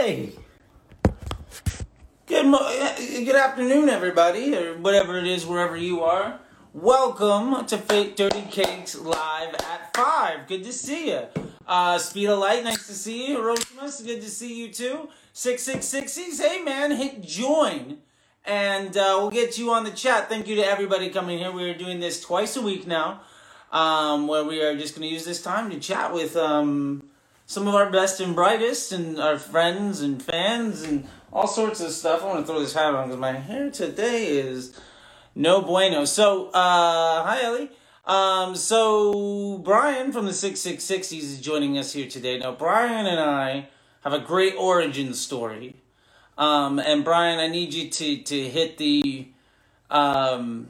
Hey, good mo- good afternoon, everybody, or whatever it is, wherever you are. Welcome to Fake Dirty Cakes live at five. Good to see you. Uh, Speed of Light, nice to see you. Rosmus, good to see you too. Six six sixties. Hey man, hit join, and uh, we'll get you on the chat. Thank you to everybody coming here. We are doing this twice a week now, um, where we are just going to use this time to chat with um, some of our best and brightest and our friends and fans and all sorts of stuff. I want to throw this hat on because my hair today is no bueno. So, uh, hi Ellie. Um, so Brian from the 6660s is joining us here today. Now, Brian and I have a great origin story. Um, and Brian, I need you to, to hit the, um,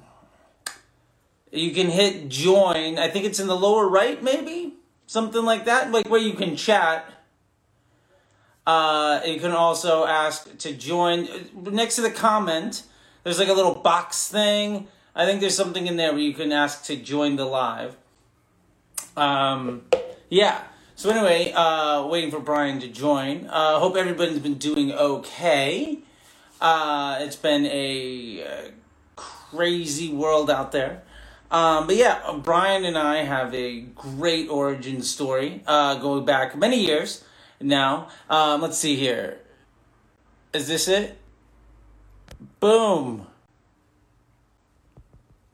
you can hit join. I think it's in the lower right, maybe? Something like that, like where you can chat. Uh, you can also ask to join next to the comment. There's like a little box thing. I think there's something in there where you can ask to join the live. Um, yeah. So anyway, uh, waiting for Brian to join. Uh, hope everybody's been doing okay. Uh, it's been a uh, crazy world out there. Um, but yeah, Brian and I have a great origin story uh, going back many years now. Um, let's see here. Is this it? Boom.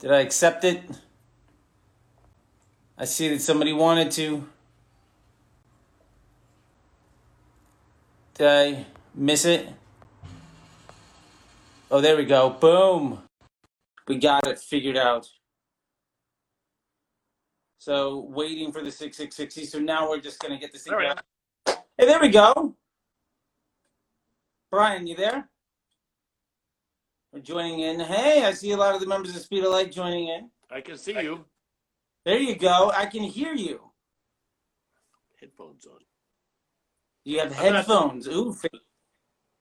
Did I accept it? I see that somebody wanted to. Did I miss it? Oh, there we go. Boom. We got it figured out. So waiting for the 6660. So now we're just gonna get this thing right. going. Hey, there we go. Brian, you there? We're joining in. Hey, I see a lot of the members of Speed of Light joining in. I can see you. There you go. I can hear you. Headphones on. You have I'm not- headphones. Ooh,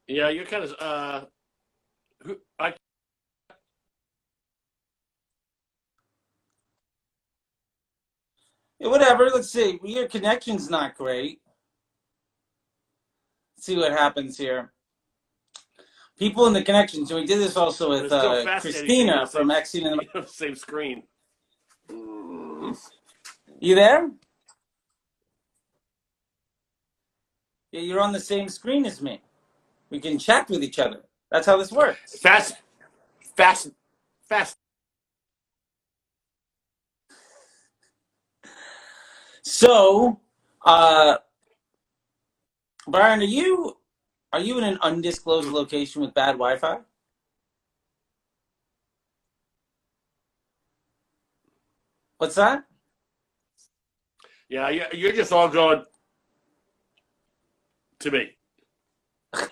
Yeah, you're kind of. Uh, who, I yeah, whatever. Let's see. Your connection's not great. Let's see what happens here. People in the connection. So we did this also with uh, Christina from Exing. you the same screen. You there? Yeah, you're on the same screen as me. We can chat with each other. That's how this works. Fast, fast, fast. So, uh, Brian, are you are you in an undisclosed location with bad Wi-Fi? What's that? Yeah, you- you're just all going to me. Should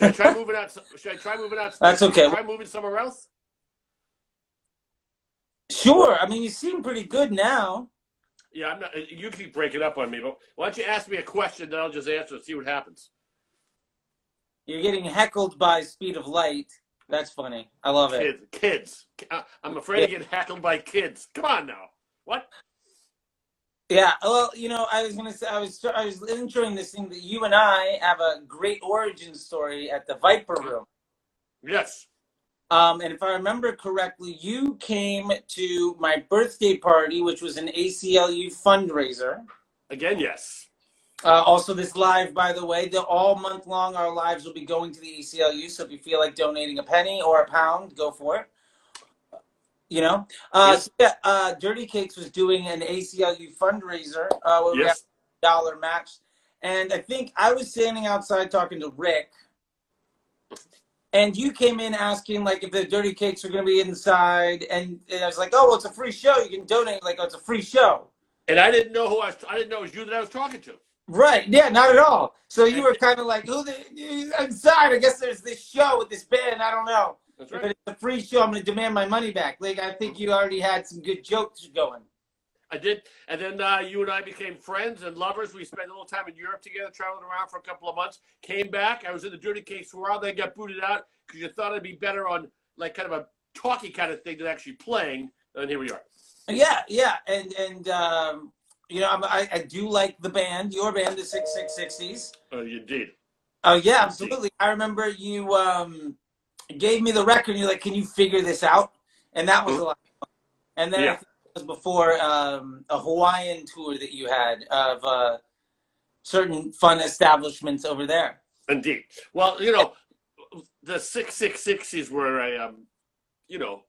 I try moving out? Should I try moving out? That's okay. Try moving somewhere else. Sure. I mean, you seem pretty good now. Yeah, I'm not. You keep breaking up on me, but why don't you ask me a question, then I'll just answer and see what happens. You're getting heckled by speed of light. That's funny. I love it. Kids, kids. Uh, I'm afraid to get heckled by kids. Come on now. What? Yeah, well, you know, I was gonna say, I was, I was enjoying this thing that you and I have a great origin story at the Viper Room. Yes. Um, and if I remember correctly, you came to my birthday party, which was an ACLU fundraiser. Again, yes. Uh, also, this live, by the way, the, all month long, our lives will be going to the ACLU. So if you feel like donating a penny or a pound, go for it. You know, uh, Yes. so yeah, uh, Dirty Cakes was doing an ACLU fundraiser uh, where we Yes. dollar match. And I think I was standing outside talking to Rick, and you came in asking like if the dirty cakes are going to be inside, and, and I was like, oh, well, it's a free show. You can donate. Like, oh, it's a free show. And I didn't know who I was. I didn't know it was you that I was talking to. Right? Yeah, not at all. So you were kind of like, who the inside? I guess there's this show with this band. I don't know. Right. it's a free show, I'm going to demand my money back. Like, I think you already had some good jokes going. I did, and then uh, you and I became friends and lovers. We spent a little time in Europe together, traveling around for a couple of months. Came back. I was in the Dirty Cakes for a while. Then got booted out because you thought I'd be better on like kind of a talky kind of thing than actually playing. And here we are. Yeah, yeah, and and um, you know, I'm, I I do like the band, your band, the Six Six Sixties. Uh, you did. Oh yeah, absolutely. I remember you um, gave me the record. and You're like, "Can you figure this out?" And that was a lot. Of fun. And then Yeah. Was before um, a Hawaiian tour that you had of uh, certain fun establishments over there. Indeed. Well, you know, the six six sixes were a, um, you know,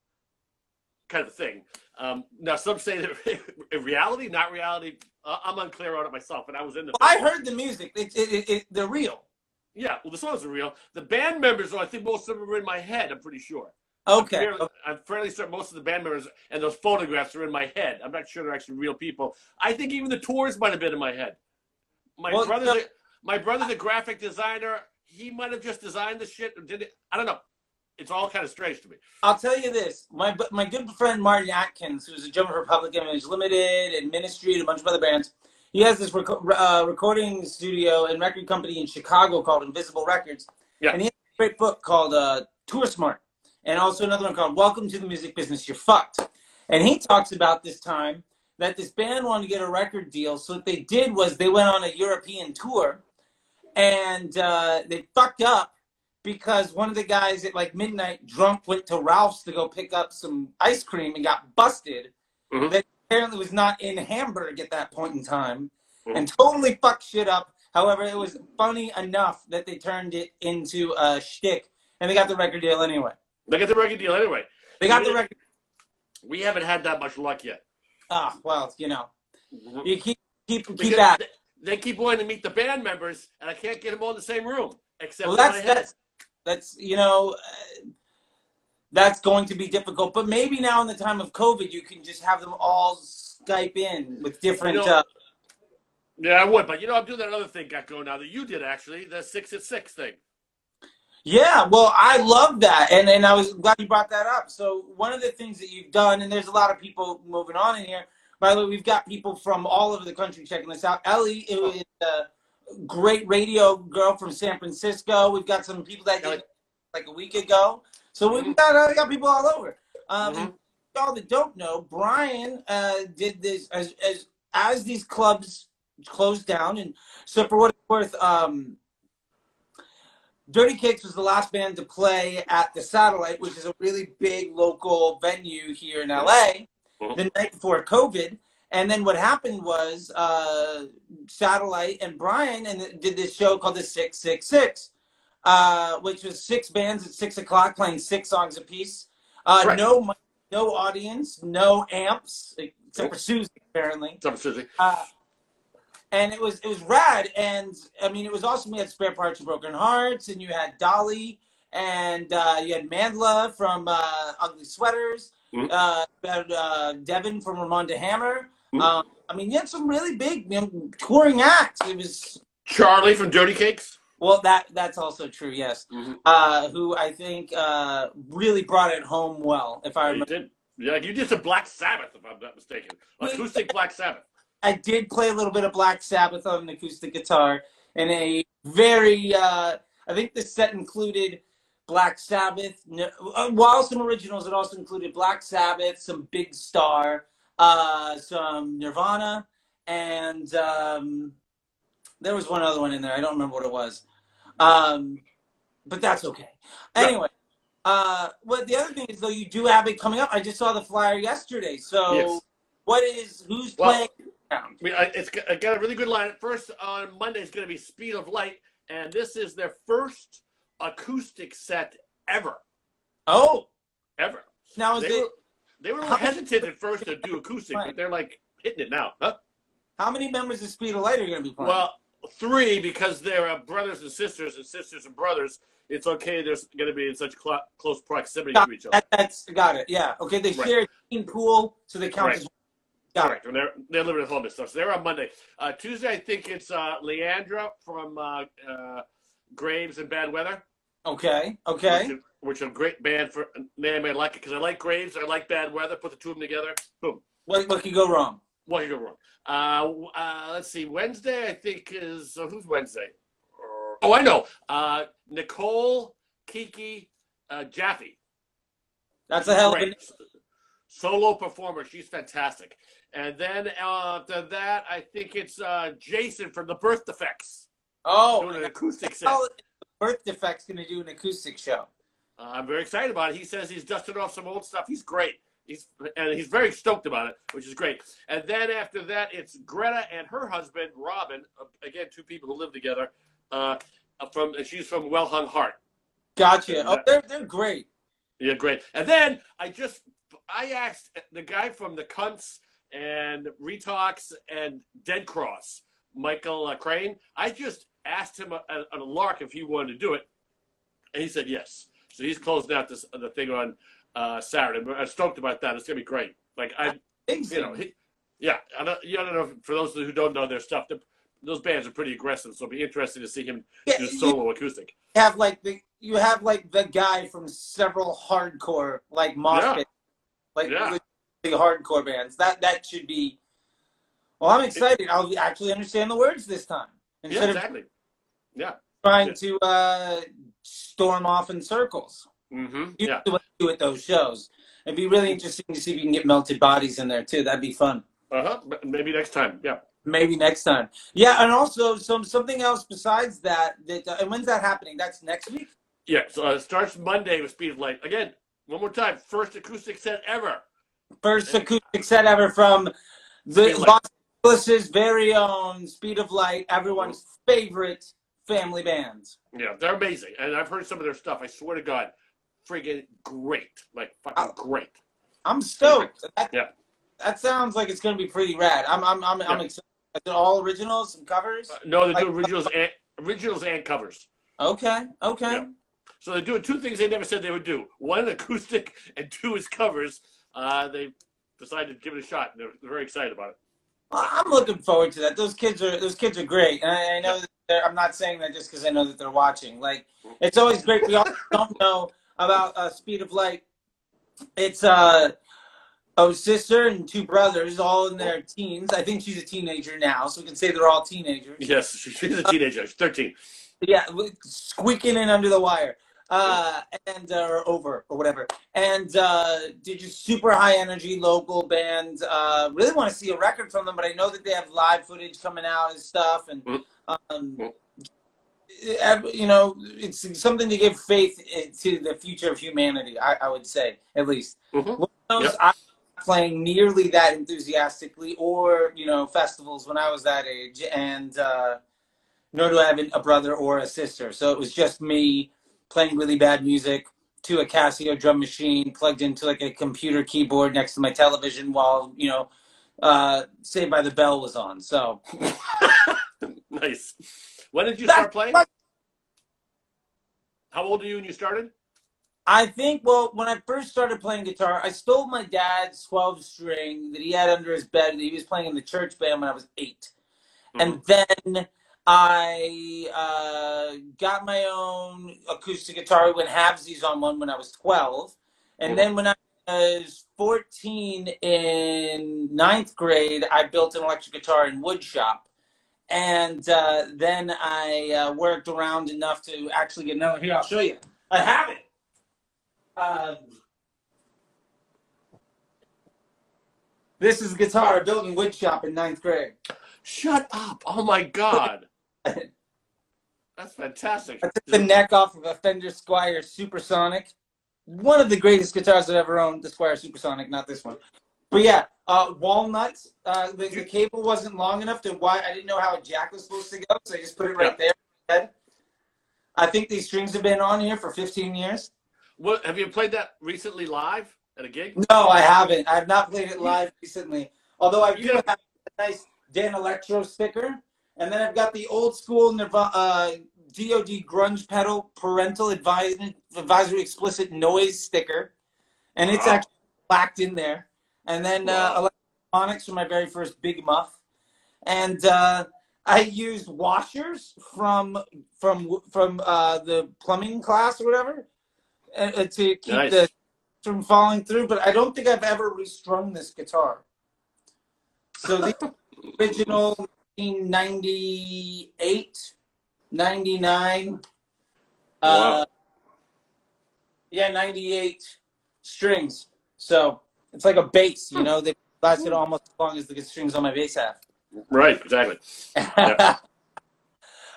kind of thing. Um, now some say that in reality, not reality. Uh, I'm unclear on it myself, and I was in the. I heard the music. It, it, it, it, they're real. Yeah, well, the songs are real. The band members, though, I think most of them are in my head. I'm pretty sure. Okay. Fairly- I'm fairly certain most of the band members and those photographs are in my head. I'm not sure they're actually real people. I think even the tours might have been in my head. My Well, brother's no- a, my brother's a graphic designer. He might have just designed the shit or did it. I don't know. It's all kind of strange to me. I'll tell you this: my my good friend Martin Atkins, who's a German Republican, Image Limited and Ministry and a bunch of other bands. He has this reco- uh, recording studio and record company in Chicago called Invisible Records. Yeah. And he has a great book called uh, Tour Smart, and also another one called Welcome to the Music Business. You're fucked. And he talks about this time that this band wanted to get a record deal. So what they did was they went on a European tour, and uh, they fucked up because one of the guys at like midnight drunk went to Ralph's to go pick up some ice cream and got busted. Mhm. That apparently was not in Hamburg at that point in time Mhm. and totally fucked shit up. However, it was funny enough that they turned it into a shtick and they got the record deal anyway. They get the record deal anyway. They got the record. We haven't had that much luck yet. Ah, well, you know, you keep keep keep Because at. they, they keep wanting to meet the band members, and I can't get them all in the same room. Except Well, that's that's that's you know, uh, that's going to be difficult. But maybe now in the time of COVID, you can just have them all Skype in with different. You know- uh, Yeah, I would, but you know, I'm doing that other thing got going now that you did actually, the six at six thing. Yeah, well, I love that, and and I was glad you brought that up. So one of the things that you've done, and there's a lot of people moving on in here. By the way, we've got people from all over the country checking this out. Ellie is a great radio girl from San Francisco. We've got some people that did like a week ago. So we've got uh, got people all over. Um, and y'all that don't know, Brian uh, did this as as as these clubs closed down, and so for what it's worth, um, Dirty Cakes was the last band to play at the Satellite, which is a really big local venue here in LA, Mhm. the night before COVID. And then what happened was uh, Satellite and Brian and did this show called the Six Six Six, uh, which was six bands at six o'clock playing six songs apiece. Uh, Right. No, no audience, no amps except for Susie apparently. Some Susie. And it was it was rad. And I mean, it was awesome. We had spare parts of Broken Hearts, and you had Dolly, and uh, you had Mandla from uh, Ugly Sweaters, Mhm. uh, you had, uh, Devin from Ramonda Hammer. Mhm. Um, I mean, you had some really big you know, touring acts. It was Charlie from Dirty Cakes. well, that that's also true. Yes, Mhm. uh, who I think uh, really brought it home well. If I You remember, did. Yeah, you did some Black Sabbath, if I'm not mistaken. Acoustic Black Sabbath. I did play a little bit of Black Sabbath on an acoustic guitar and a very, uh, I think the set included Black Sabbath, no, uh, while some originals, it also included Black Sabbath, some Big Star, uh, some Nirvana, and um, there was one other one in there. I don't remember what it was. Um, but that's okay. Anyway, uh, what the other thing is though, you do have it coming up. I just saw the flyer yesterday. So, Yes. what is who's Well, playing? Around? I mean, I, it's got, I got a really good line. First on Monday is going to be Speed of Light, and this is their first acoustic set ever, Oh, ever. now is They it were, they were a little hesitant at first to do acoustic, but they're like hitting it now. Huh? how many members of Speed of Light are going to be playing? Well, three because they're uh, brothers and sisters, and sisters and brothers. It's okay. They're going to be in such cl- close proximity got, to each other. that, that's got it. Yeah. Okay, they Right. share a pool, so they count Right. as got it. Correct. And they're they're living at home and stuff. So they're on Monday. Uh, Tuesday, I think it's uh, Leandra from uh, uh, Graves and Bad Weather. Okay. Okay. Which, is- which is a great band for name. I like it because I like Graves. I like Bad Weather. Put the two of them together. Boom. What what could go wrong? What could go wrong? Uh, uh, let's see. Wednesday, I think is uh, who's Wednesday? Oh, I know. Uh, Nicole Kiki uh, Jaffe. That's a hell of a Solo performer. She's fantastic. And then uh, after that, I think it's uh, Jason from the Birth Defects oh. doing an acoustic set. Hell, Birth Defect's going to do an acoustic show. Uh, I'm very excited about it. He says he's dusted off some old stuff. He's great. He's and he's very stoked about it, which is great. And then after that, it's Greta and her husband Robin. Uh, again, two people who live together. Uh, from she's from Well Hung Heart. Gotcha. Oh, they're they're great. Yeah, great. And then I just I asked the guy from the Cunts and Retox and Dead Cross, Michael uh, Crain. I just asked him on a, a lark if he wanted to do it, and he said yes. So he's closing out this the thing on uh, Saturday. I'm stoked about that. It's gonna be great. Like I, you know, he, yeah. I don't, you don't know for those who don't know their stuff. Those bands are pretty aggressive, so it'll be interesting to see him yeah, do solo acoustic. Have like the you have like the guy from several hardcore like mosh yeah. like yeah. The hardcore bands. That that should be. Well, I'm excited. I'll actually understand the words this time instead yeah, exactly. Of yeah. Trying yeah. to uh, storm off in circles. Mm-hmm. Yeah. What do at those shows. It'd be really interesting to see if you can get melted bodies in there too. That'd be fun. Uh huh. Maybe next time. Yeah. Maybe next time. Yeah, and also some something else besides that. That uh, and when's that happening? That's next week. Yeah. So uh, it starts Monday with Speed of Light. Again, one more time. First acoustic set ever. First acoustic set ever from the Los Angeles' very own Speed of Light, everyone's favorite family bands. Yeah, they're amazing, and I've heard some of their stuff. I swear to God, friggin' great, like fucking oh, great. I'm stoked. That, yeah, that sounds like it's gonna be pretty rad. I'm I'm I'm, yeah. I'm excited. Is it all originals and covers? Uh, no, they like, do originals and originals and covers. Okay, okay. Yeah. So they're doing two things they never said they would do: one acoustic, and two is covers. Uh, they decided to give it a shot, and they're, they're very excited about it. Well, I'm looking forward to that. Those kids are those kids are great, and I, I know that I'm not saying that just because I know that they're watching. Like it's always great. We all don't know about uh, Speed of Light. It's uh, a sister and two brothers, all in their teens. I think she's a teenager now, so we can say they're all teenagers. Yes, she's a teenager. She's 13. Yeah, squeaking in under the wire uh, and uh, or over or whatever. And uh, did just super high energy local band. Uh, really want to see a record from them, but I know that they have live footage coming out and stuff. And mm-hmm. um, mm-hmm. you know, it's something to give faith to the future of humanity. I, I would say, at least. Mm-hmm. Yep. I'm playing nearly that enthusiastically, or you know, festivals when I was that age, and uh, nor do I have a brother or a sister. So it was just me playing really bad music to a Casio drum machine plugged into like a computer keyboard next to my television while you know uh, Saved by the Bell was on. So nice. When did you start playing? How old are you when you started? I think well when I first started playing guitar, I stole my dad's 12 string that he had under his bed that he was playing in the church band when I was 8. Mm-hmm. And then I uh, got my own acoustic guitar when Havsies on one when I was 12. And then when I was 14 in ninth grade, I built an electric guitar in wood shop. And uh, then I uh, worked around enough to actually get another. Here, I'll show you. I have it. Um, this is a guitar I built in wood shop in ninth grade. Shut up. Oh my God. That's fantastic. I took the neck off of a Fender Squier Supersonic. One of the greatest guitars I've ever owned, the Squier Supersonic, not this one. But yeah, uh, walnuts. Uh, the, the, cable wasn't long enough to why I didn't know how a jack was supposed to go, so I just put it right yeah. there. I think these strings have been on here for 15 years. What have you played that recently live at a gig? No, I haven't. I have not played it live recently. Although I do have a nice Danelectro sticker and then I've got the old school Nirvana, uh, DoD grunge pedal parental advisory, advisory explicit noise sticker, and it's wow. actually blacked in there. And then uh, electronics for my very first big muff, and uh, I used washers from from from uh, the plumbing class or whatever uh, uh to keep nice. the from falling through. But I don't think I've ever restrung this guitar. So the original 1998, 99. Wow. Uh, yeah, 98 strings. So it's like a bass, you know, they lasted almost as long as the strings on my bass have. Right, exactly. Yeah.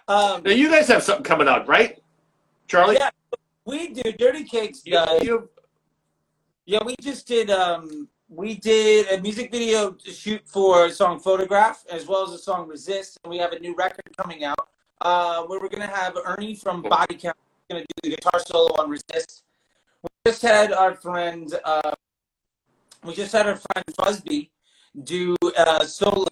um, now you guys have something coming out, right? Charlie. Yeah, we do. Dirty Cakes You, you, Yeah, we just did. Um, we did a music video to shoot for a song "Photograph" as well as the song "Resist," and we have a new record coming out uh, where we're gonna have Ernie from Body Count gonna do the guitar solo on "Resist." We just had our friend. Uh, we just had our friend Fuzzbee do a solo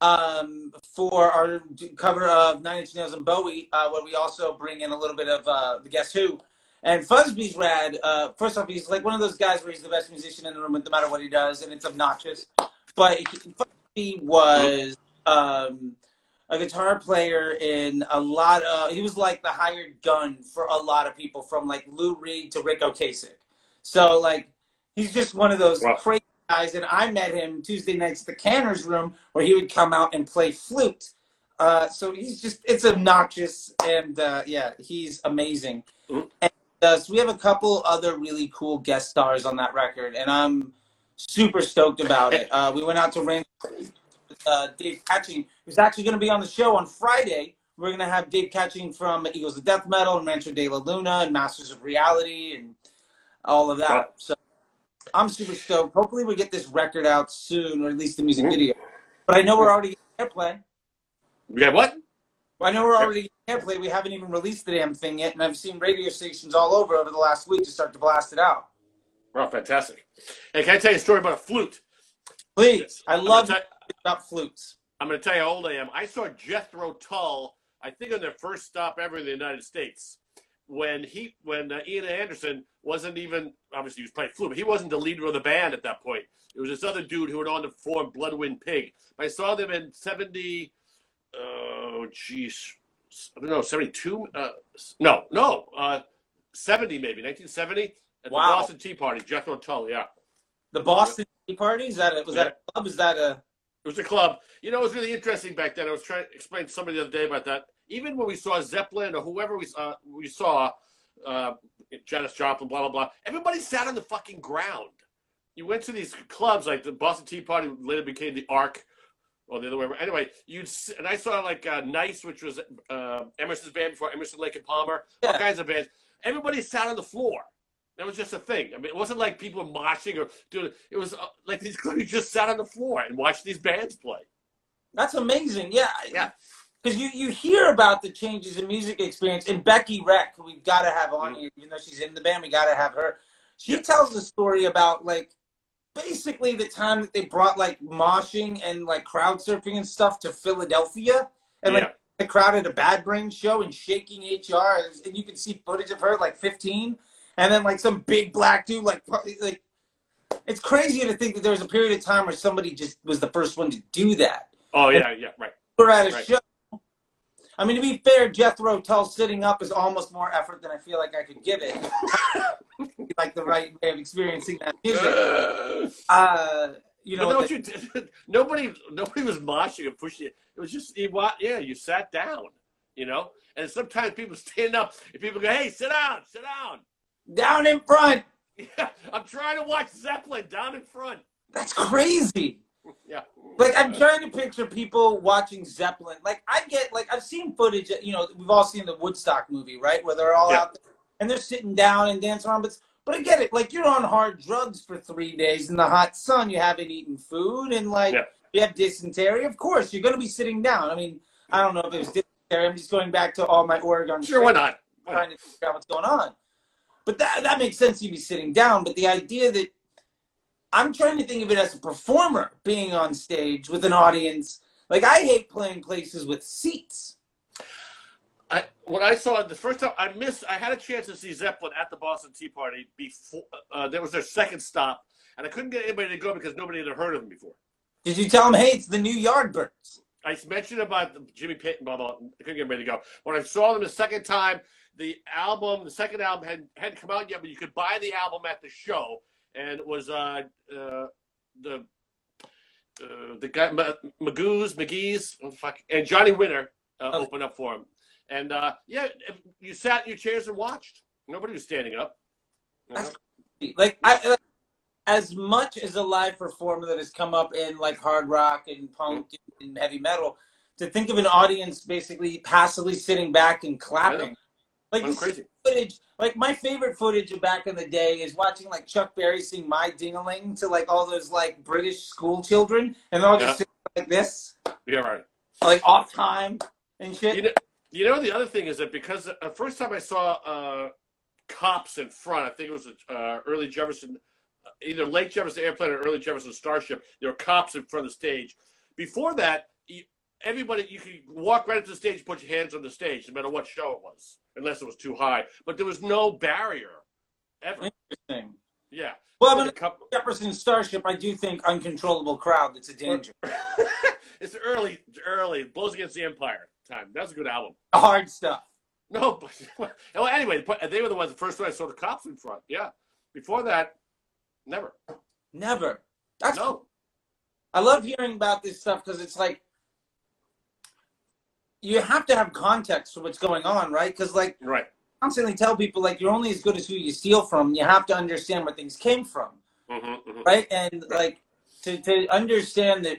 um, for our cover of Nine Inch Nails and Bowie, uh, where we also bring in a little bit of uh, the Guess Who. And Fuzzbee's rad. Uh, first off, he's like one of those guys where he's the best musician in the room, no matter what he does, and it's obnoxious. But he, was um, a guitar player in a lot of. He was like the hired gun for a lot of people, from like Lou Reed to Ric Ocasek. So like, he's just one of those Wow. crazy guys. And I met him Tuesday nights at the Canter's room, where he would come out and play flute. Uh, so he's just it's obnoxious, and uh, yeah, he's amazing. Mhm. And so we have a couple other really cool guest stars on that record, and I'm super stoked about it. Uh, we went out to Rand uh, Dave Catching, who's actually going to be on the show on Friday. We're going to have Dave Catching from Eagles of Death Metal and Rancho de la Luna and Masters of Reality and all of that. Wow. So I'm super stoked. Hopefully, we get this record out soon, or at least the music Mhm. video. But I know we're already airplay. yeah, what? Well, I know we're already airplay. We haven't even released the damn thing yet, and I've seen radio stations all over over the last week to start to blast it out. Oh, fantastic. And can I tell you a story about a flute? Please, I I'm love about flutes. I'm going to tell you how old I am. I saw Jethro Tull, I think on their first stop ever in the United States, when he when uh, Ian Anderson wasn't even obviously he was playing flute, but he wasn't the leader of the band at that point. It was this other dude who went on to form Blodwyn Pig. I saw them in '70. Oh, jeez, I don't know, '72. Uh, no, no, uh, '70 maybe, 1970 at Wow. the Boston Tea Party. Jethro Tull, yeah. The Boston Tea Party is that a, was that a club? Is that a It was a club. You know, it was really interesting back then. I was trying to explain to somebody the other day about that. Even when we saw Zeppelin or whoever we saw, we saw uh, Janis Joplin, blah blah blah. Everybody sat on the fucking ground. You went to these clubs like the Boston Tea Party, later became the Ark, or the other way. around. Anyway, you'd s- and I saw like uh, Nice, which was uh, Emerson's band before Emerson, Lake and Palmer, all kinds of bands. Everybody sat on the floor. That was just a thing. I mean, it wasn't like people moshing or doing. It was uh, like these clubs just sat on the floor and watched these bands play. That's amazing. Yeah. Yeah. Because you, you hear about the changes in music experience. And Becky Reck, who we've got to have on Mhm. here, even though she's in the band, we got to have her. She Yeah. tells the story about, like, basically the time that they brought, like, moshing and, like, crowd surfing and stuff to Philadelphia. And, like, Yeah. the crowd at a Bad Brain show and shaking HR. And you can see footage of her, like, 15. And then, like, some big black dude, like, like, it's crazy to think that there was a period of time where somebody just was the first one to do that Oh yeah, yeah, right. we're at a Right. show. I mean, to be fair, Jethro Tull sitting up is almost more effort than I feel like I could give it. like the right way of experiencing that music. Uh, you but know, don't the- nobody, nobody was moshing and pushing it. It was just you. Yeah, you sat down. You know, and sometimes people stand up and people go, "Hey, sit down, sit down." down in front. Yeah, I'm trying to watch Zeppelin down in front. That's crazy. Yeah. Like I'm trying to picture people watching Zeppelin. Like I get, like I've seen footage. You know, we've all seen the Woodstock movie, right, where they're all Yeah. out there and they're sitting down and dancing around. But but I get it. Like you're on hard drugs for three days in the hot sun. You haven't eaten food and like Yeah. you have dysentery. Of course, you're going to be sitting down. I mean, I don't know if it was dysentery. I'm just going back to all my Oregon. Sure, why not? Why not? trying to figure out what's going on. But that that makes sense. You'd be sitting down. But the idea that I'm trying to think of it as a performer being on stage with an audience. Like I hate playing places with seats. I, when I saw the first time, I missed. I had a chance to see Zeppelin at the Boston Tea Party before. Uh, that was their second stop, and I couldn't get anybody to go because nobody had heard of them before. Did you tell them, hey, it's the new Yardbirds? I mentioned about the Jimmy Payton, blah blah. Blah. I couldn't get anybody to go. When I saw them the second time, the album, the second album had hadn't come out yet, but you could buy the album at the show, and it was uh, uh the uh, the guy Ma- Magoo's McGee's oh, fuck, and Johnny Winter uh, Okay. opened up for him, and uh, yeah, if you sat in your chairs and watched. Nobody was standing up. You know? Like I. Like, as much as a live performer that has come up in like hard rock and punk and heavy metal, to think of an audience basically passively sitting back and clapping, Like Went you crazy. footage, like my favorite footage of back in the day is watching like Chuck Berry sing "My Dingaling" to like all those like British school children, and they're all just sitting like this, Yeah, right. like off time and shit. You know, you know the other thing is that because the first time I saw uh, cops in front, I think it was uh, early Jefferson, either late Jefferson Airplane or early Jefferson Starship. There were cops in front of the stage. Before that, you, everybody you could walk right up to the stage, put your hands on the stage, no matter what show it was, unless it was too high. But there was no barrier ever. Interesting. Yeah. Well, mean, couple- Jefferson Starship, I do think uncontrollable crowd. That's a danger. it's early, early. Blows against the Empire time. That's a good album. Hard stuff. No, but well, anyway, they were the ones. The first one I saw the cops in front. Yeah, before that, never. Never. That's No, I love hearing about this stuff because it's like you have to have context for what's going on, right? Because like right. constantly tell people like you're only as good as who you steal from. You have to understand where things came from, Mm-hmm, right? And like to to understand that.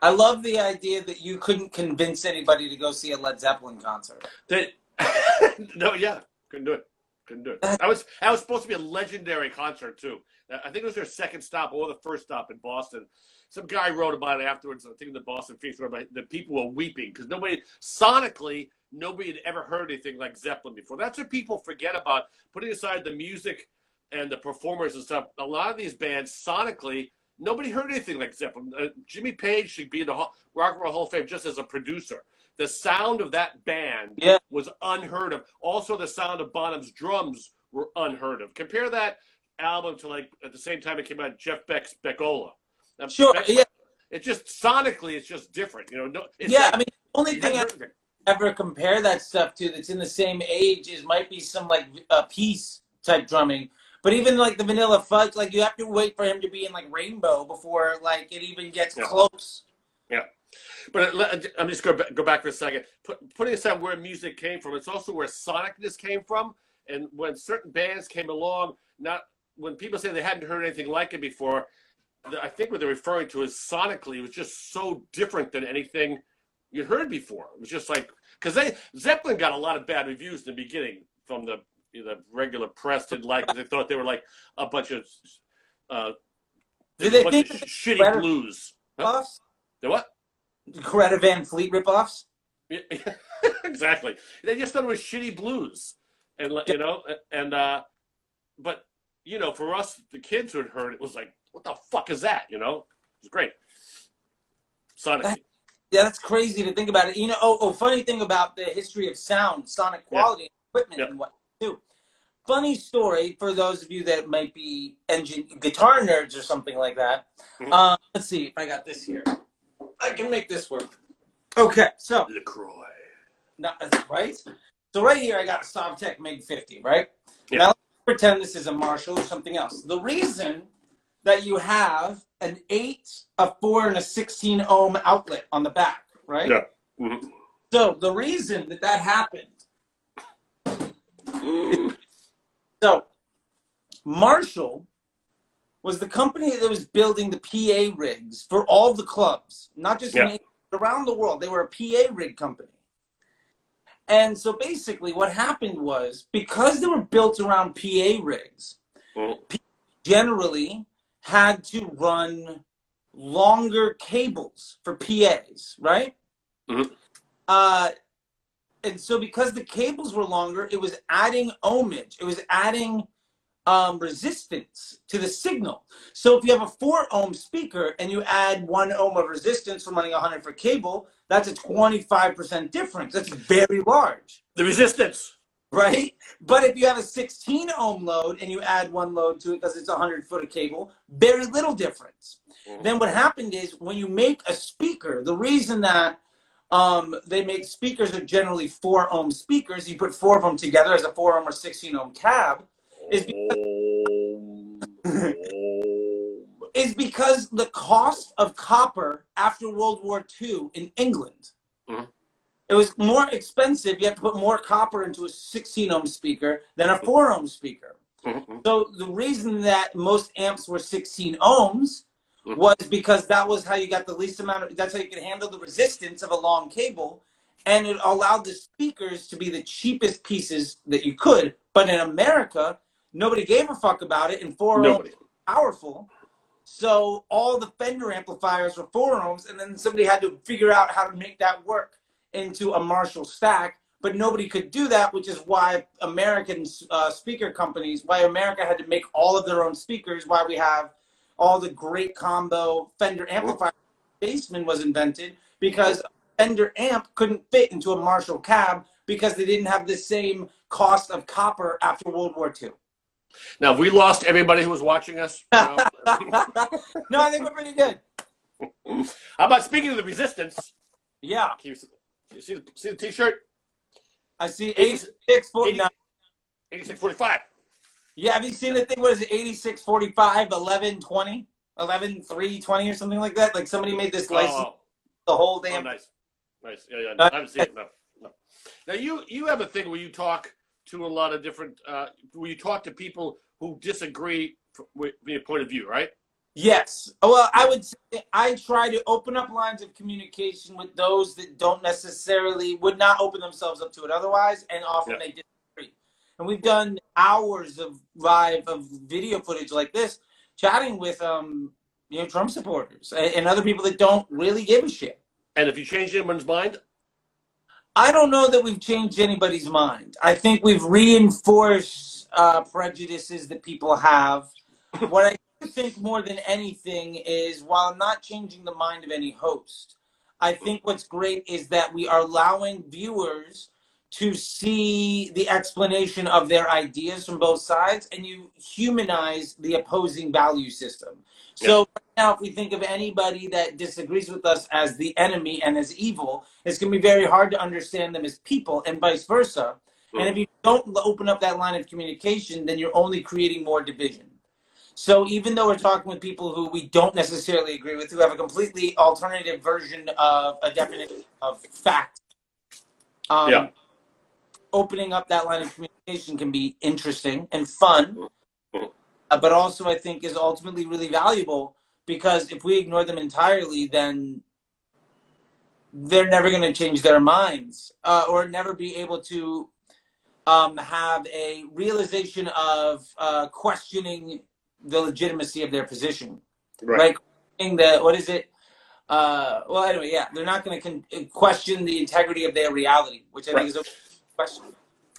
I love the idea that you couldn't convince anybody to go see a Led Zeppelin concert. They, no, yeah, couldn't do it. Couldn't do it. That was that was supposed to be a legendary concert too. I think it was their second stop or the first stop in Boston. Some guy wrote about it afterwards. I think in the Boston Phoenix wrote about it, that people were weeping because nobody sonically nobody had ever heard anything like Zeppelin before. That's what people forget about. Putting aside the music and the performers and stuff, a lot of these bands sonically nobody heard anything like Zeppelin. Uh, Jimmy Page should be in the Hall, Rock and Roll Hall of Fame just as a producer. The sound of that band Yeah. was unheard of. Also, the sound of Bonham's drums were unheard of. Compare that album to like at the same time it came out, Jeff Beck's Beck-Ola. Now, Sure, Beck- yeah. It's just sonically, it's just different. You know, no, it's yeah, like- I mean, the only thing I hadn't heard it. ever compare that stuff to that's in the same age is might be some like a piece type drumming. But even like the Vanilla Fudge, like you have to wait for him to be in like Rainbow before like it even gets Yeah. close. Yeah. But uh, uh, I'm just going to go back for a second. Put, putting aside where music came from, it's also where sonicness came from. And when certain bands came along, not when people say they hadn't heard anything like it before, I think what they're referring to is sonically, it was just so different than anything you'd heard before. It was just like because they Zeppelin got a lot of bad reviews in the beginning from the you the regular press didn't like it. They thought they were like a bunch of uh, Do they think of that shitty blues. Ripoffs? The what? Greta Van Fleet ripoffs? Yeah, exactly. They just thought it was shitty blues, and you know, and uh, but you know, for us, the kids who had heard it was like, what the fuck is that? You know, it was great. Sonic. Yeah, that's crazy to think about it. You know, oh, oh funny thing about the history of sound, sonic Yeah. quality, equipment, Yeah. and what too. Funny story for those of you that might be engine guitar nerds or something like that. Mhm. Uh, let's see if I got this here. I can make this work. Okay, so Lacroix. not right. So right here, I got a Sovtek Mig 50, right? Yeah. Now let's pretend this is a Marshall or something else. The reason that you have an eight, a four, and a 16 ohm outlet on the back, right? Yeah. Mhm. So the reason that that happened, so Marshall was the company that was building the PA rigs for all the clubs, not just in Yeah. England, around the world. They were a PA rig company. And so basically, what happened was because they were built around PA rigs, Mhm. generally had to run longer cables for PAs, right? Mhm. Uh, and so because the cables were longer, it was adding ohmage. It was adding um, resistance to the signal. So if you have a four ohm speaker and you add one ohm of resistance from running a 100 foot cable, that's a 25% difference. That's very large The resistance. right? But if you have a 16 ohm load and you add one load to it because it's a 100 foot of cable, very little difference. Mhm. Then what happened is when you make a speaker, the reason that um, they make speakers are generally four ohm speakers, you put four of them together as a four ohm or 16 ohm cab, is is because the cost of copper after World War II in England. Mhm. It was more expensive. You have to put more copper into a 16 ohm speaker than a 4 ohm speaker. Mhm. So the reason that most amps were 16 ohms. Was because that was how you got the least amount of that's how you could handle the resistance of a long cable and it allowed the speakers to be the cheapest pieces that you could. But in America, nobody gave a fuck about it, and four ohms Nobody. powerful. So all the Fender amplifiers were four ohms, and then somebody had to figure out how to make that work into a Marshall stack. But nobody could do that, which is why American uh, speaker companies, why America had to make all of their own speakers, why we have all the great combo Fender amplifier. Bassman was invented because Fender amp couldn't fit into a Marshall cab because they didn't have the same cost of copper after World War II. Now, have we lost everybody who was watching us? No? no, I think we're pretty good. How about speaking of the resistance? Yeah, Can you see, you see, the, see the t-shirt? I see 86 49. 8645. Yeah, have you seen the thing? What is it? 86 45, 11 20, 11 3 20 or something like that? Like somebody made this license, Oh, the whole oh, damn. nice. Nice. Yeah, yeah. Uh, I haven't seen it. No, no. Now, you, you have a thing where you talk to a lot of different, uh, where you talk to people who disagree with your point of view, right? Yes. Well, I would say I try to open up lines of communication with those that don't necessarily would not open themselves up to it otherwise, and often Yeah. they. And we've done hours of live of video footage like this, chatting with um you know Trump supporters and, and other people that don't really give a shit. And if you change anyone's mind, I don't know that we've changed anybody's mind. I think we've reinforced uh, prejudices that people have. What I think more than anything is while not changing the mind of any host, I think what's great is that we are allowing viewers to see the explanation of their ideas from both sides and you humanize the opposing value system. So right now, if we think of anybody that disagrees with us as the enemy and as evil, it's going to be very hard to understand them as people and vice versa. And if you don't open up that line of communication, then you're only creating more division. So even though we're talking with people who we don't necessarily agree with, who have a completely alternative version of a definition of fact, um, Yeah. Opening up that line of communication can be interesting and fun, uh, but also I think is ultimately really valuable because if we ignore them entirely, then they're never going to change their minds uh, or never be able to um, have a realization of uh, questioning the legitimacy of their position. Right. Questioning the, what is it? Uh, well, anyway, yeah, they're not going to con- question the integrity of their reality, which I Right. think is a question.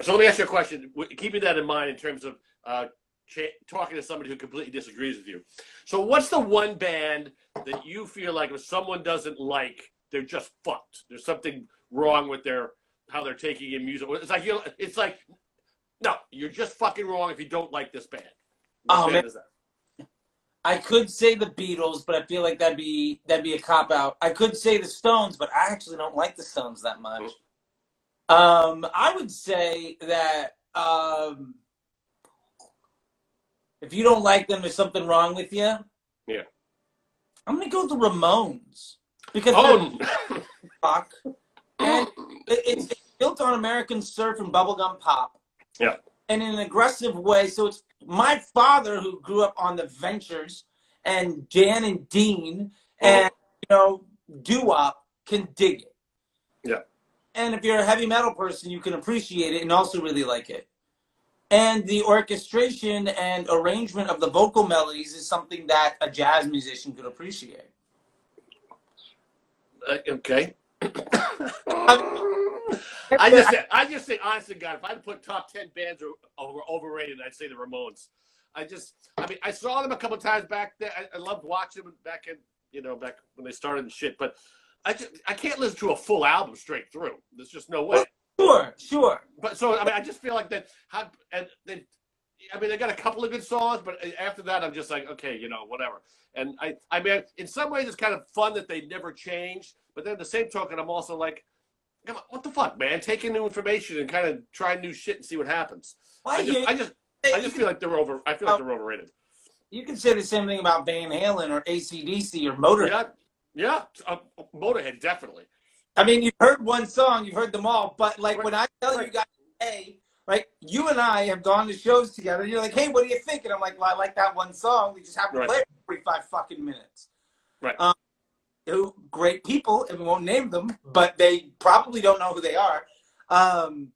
So let me ask you a question. Keeping that in mind in terms of uh, cha- talking to somebody who completely disagrees with you. So what's the one band that you feel like if someone doesn't like, they're just fucked? There's something wrong with their how they're taking in music. It's like you. It's like no, you're just fucking wrong if you don't like this band. What Oh, band man. is that? I could say the Beatles, but I feel like that'd be that'd be a cop out. I could say the Stones, but I actually don't like the Stones that much. Um, I would say that um, if you don't like them, there's something wrong with you. Yeah. I'm gonna go with the Ramones because Oh, rock and it's, it's built on American surf and bubblegum pop. Yeah. And in an aggressive way. So it's my father who grew up on the Ventures and Jan and Dean and you know doo wop can dig it. Yeah. And if you're a heavy metal person, you can appreciate it and also really like it. And the orchestration and arrangement of the vocal melodies is something that a jazz musician could appreciate. uh, okay. I just, I just think, honestly, God, if I had to put top ten bands over overrated, I'd say the Ramones. I just, I mean, I saw them a couple times back there. I, I loved watching them back in, you know, back when they started and shit. But I just, I can't listen to a full album straight through. There's just no way. Sure, sure. But so, I mean, I just feel like that. How, and they, I mean, they got a couple of good songs, but eh, after that, I'm just like, okay, you know, whatever. And I, I mean, in some ways, it's kind of fun that they never changed. But then, the same token, I'm also like, come on, what the fuck, man? Take in new information and kind of try new shit and see what happens. Why I just, I just, I just feel like they're over. I feel like oh. they're overrated. You can say the same thing about Van Halen or ACDC or Motorhead. Yeah, yeah. Uh, Motorhead definitely. I mean, you've heard one song, you've heard them all, but like Right, when I tell you guys, hey, right, you and I have gone to shows together, and you're like, hey, what do you think? And I'm like, well, I like that one song. We just have to Right. played it for 45 fucking minutes. Right. Um, who great people, and we won't name them, but they probably don't know who they are. Um,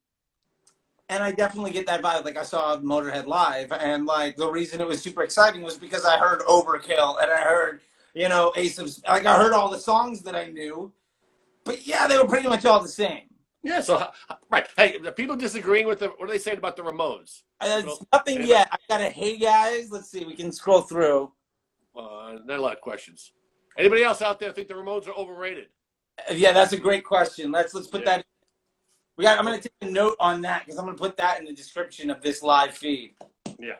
and I definitely get that vibe. Like I saw Motorhead live, and like the reason it was super exciting was because I heard Overkill and I heard, you know, Ace of like I heard all the songs that I knew, but yeah, they were pretty much all the same. Yeah. So right. Hey, the people disagreeing with the what are they saying about the Ramones? Uh, It's nothing yet. I got a hey guys. Let's see. We can scroll through. Uh, not a lot of questions. Anybody else out there think the Ramones are overrated? Uh, Yeah, that's a great question. Let's let's put Yeah. that. We got. I'm gonna take a note on that because I'm gonna put that in the description of this live feed. Yeah,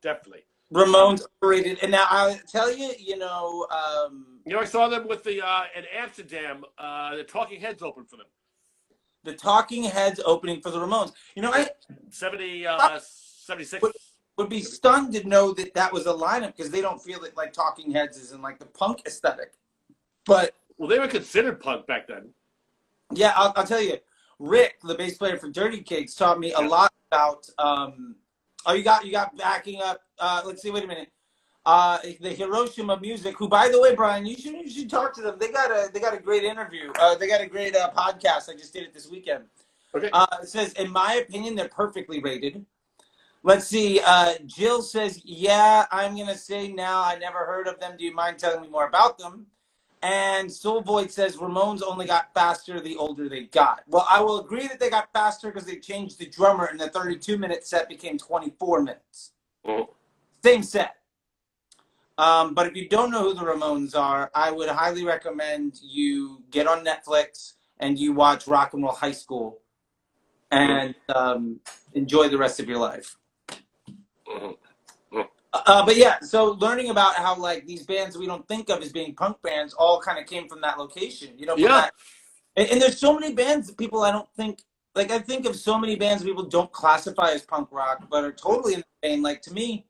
definitely. Ramones overrated, and now I'll tell you. You know, um, You know, I saw them with the uh, in Amsterdam. Uh, the Talking Heads opened for them. the Talking Heads opening for the Ramones. You know, I 70, uh, 76. What- would be stunned to know that that was a lineup because they don't feel it like Talking Heads is in like the punk aesthetic. But Well, they were considered punk back then. yeah, I'll, I'll tell you, Rick, the bass player for Dirty Cakes, taught me a lot about. Um, oh, you got you got backing up. Uh, let's see. Wait a minute. Uh, the Hiroshima Music, who, by the way, Brian, you should you should talk to them. They got a they got a great interview. Uh, they got a great uh, podcast. I just did it this weekend. Okay. Uh, it says, in my opinion, they're perfectly rated. Let's see. Uh, Jill says, yeah, I'm going to say now, I never heard of them. Do you mind telling me more about them? And Soul Void says, Ramones only got faster the older they got. Well, I will agree that they got faster because they changed the drummer and the 32 minute set became 24 minutes. Mhm. Same set. Um, but if you don't know who the Ramones are, I would highly recommend you get on Netflix and you watch Rock and Roll High School and um, enjoy the rest of your life. Mhm. Uh, but yeah, so learning about how like these bands we don't think of as being punk bands all kind of came from that location, you know. Yeah. that- and, and there's so many bands that people I don't think like. I think of so many bands people don't classify as punk rock, but are totally in the vein. Like to me,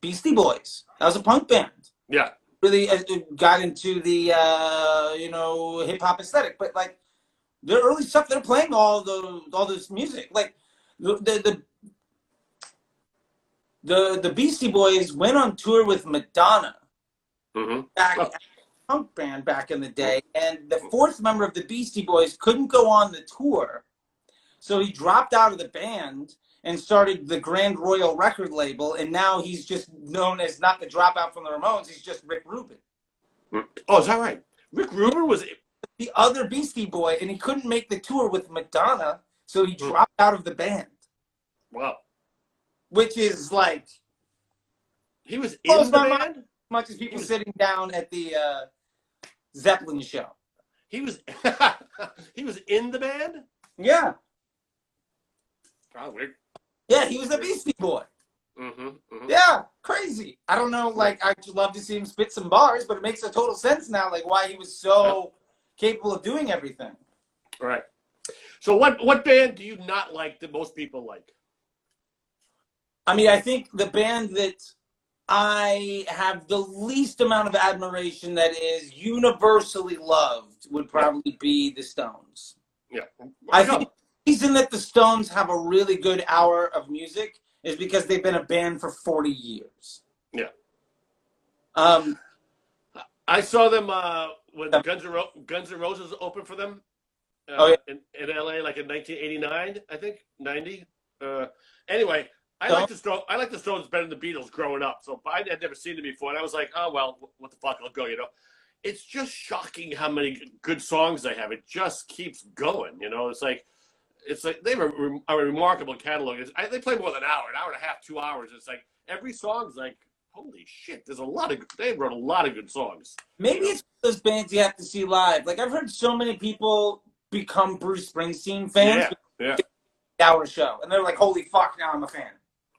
Beastie Boys. That was a punk band. Yeah. Really uh, uh, got into the uh, you know hip hop aesthetic, but like their early stuff, they're playing all the all this music. Like the the the the, the Beastie Boys went on tour with Madonna Mhm. back Oh. as punk band back in the day, and the fourth member of the Beastie Boys couldn't go on the tour, so he dropped out of the band and started the Grand Royal record label, and now he's just known as not the dropout from the Ramones, he's just Rick Rubin. Oh, is that right? Rick Rubin was. The other Beastie Boy, and he couldn't make the tour with Madonna, so he Hmm. dropped out of the band, Wow. Which is like He was Blows in the my band. as much as people sitting down at the uh, Zeppelin show. He was. he was in the band. Yeah, Oh, weird. yeah, he was a Beastie Boy. Mm-hmm, mm-hmm. Yeah, crazy. I don't know. Like, I'd love to see him spit some bars, but it makes a total sense now. Like, why he was so capable of doing everything. All right. So, what what band do you not like that most people like? I mean, I think the band that I have the least amount of admiration that is universally loved would probably be the Stones. Yeah. I No. think the reason that the Stones have a really good hour of music is because they've been a band for 40 years. Yeah. Um, I saw them uh, when. Guns N' Ro- Guns N' Roses opened for them. Uh, Oh, yeah. in, in LA, like in 1989, I think 90. Uh, anyway, I like the Stones. I like the Stones better than the Beatles growing up. So I had never seen them before, and I was like, oh well, what the fuck? I'll go. You know, it's just shocking how many good songs they have. It just keeps going. You know, it's like. It's like they have a, a remarkable catalog. It's, I, they play more than an hour, an hour and a half, two hours. It's like every song's like, holy shit! There's a lot of they wrote a lot of good songs. maybe it's those bands you have to see live. Like, I've heard so many people become Bruce Springsteen fans Yeah, yeah. hour show. And they're like, holy fuck, now I'm a fan.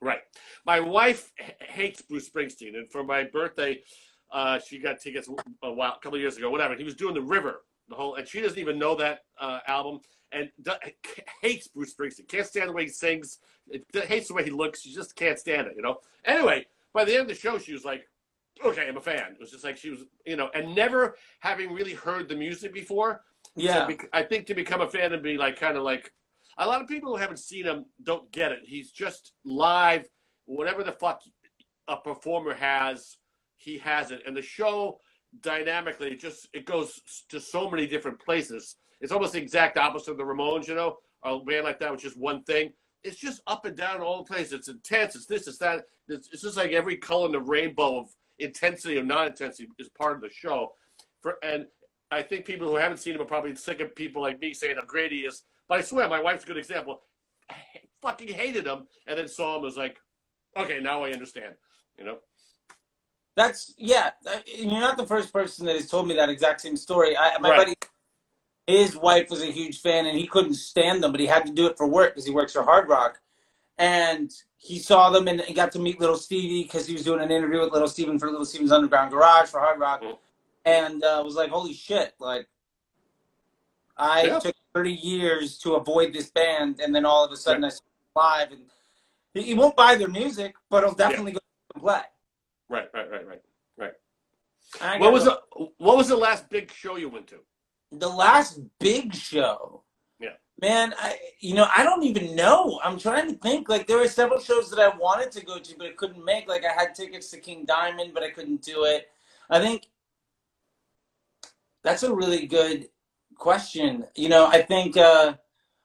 Right. My wife h- hates Bruce Springsteen, and for my birthday, uh, she got tickets a while, a couple of years ago, whatever. He was doing the River, the whole, and she doesn't even know that uh, album, and do, hates Bruce Springsteen. Can't stand the way he sings. It, hates the way he looks. She just can't stand it. You know. Anyway, by the end of the show, she was like, "Okay, I'm a fan." It was just like she was, you know, and never having really heard the music before. Yeah. So bec- I think to become a fan and be like kind of like a lot of people who haven't seen him don't get it. He's just live, whatever the fuck a performer has, he has it. And the show dynamically, it just it goes to so many different places. It's almost the exact opposite of the Ramones, you know, a band like that, which is one thing. It's just up and down all the place. It's intense. It's this. It's that. It's, it's just like every color in the rainbow of intensity or non-intensity is part of the show. For and I think people who haven't seen him are probably sick of people like me saying how great he is. But I swear, my wife's a good example. I fucking hated him, and then saw him was like, okay, now I understand. You know. That's yeah. uh, You're not the first person that has told me that exact same story. I, my Right. buddy, his wife was a huge fan, and he couldn't stand them, but he had to do it for work because he works for Hard Rock. And he saw them and he got to meet Little Stevie because he was doing an interview with Little Steven for Little Steven's Underground Garage for Hard Rock, Mhm. and uh, was like, "Holy shit!" Like, I Yeah. took 30 years to avoid this band, and then all of a sudden I saw live, and he, won't buy their music, but he'll definitely go and play. Right, right, right, right. right. What was the What was the last big show you went to? the last big show. Yeah. Man, I you know, I don't even know. I'm trying to think. Like there were several shows that I wanted to go to but I couldn't make. Like I had tickets to King Diamond, but I couldn't do it. I think that's a really good question. You know, I think uh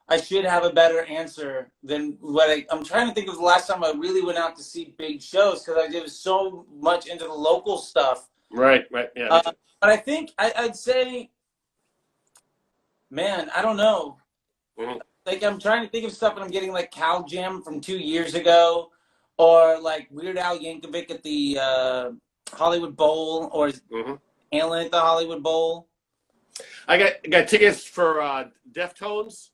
I should have a better answer than what I, I'm trying to think of the last time I really went out to see big shows because I did so much into the local stuff. Right, right. Yeah. Uh, But I think I, I'd say, man, I don't know. Mhm. Like I'm trying to think of stuff, and I'm getting like Cal Jam from two years ago, or like Weird Al Yankovic at the uh, Hollywood Bowl, or Mhm. Alan at the Hollywood Bowl. I got got tickets for uh, Deftones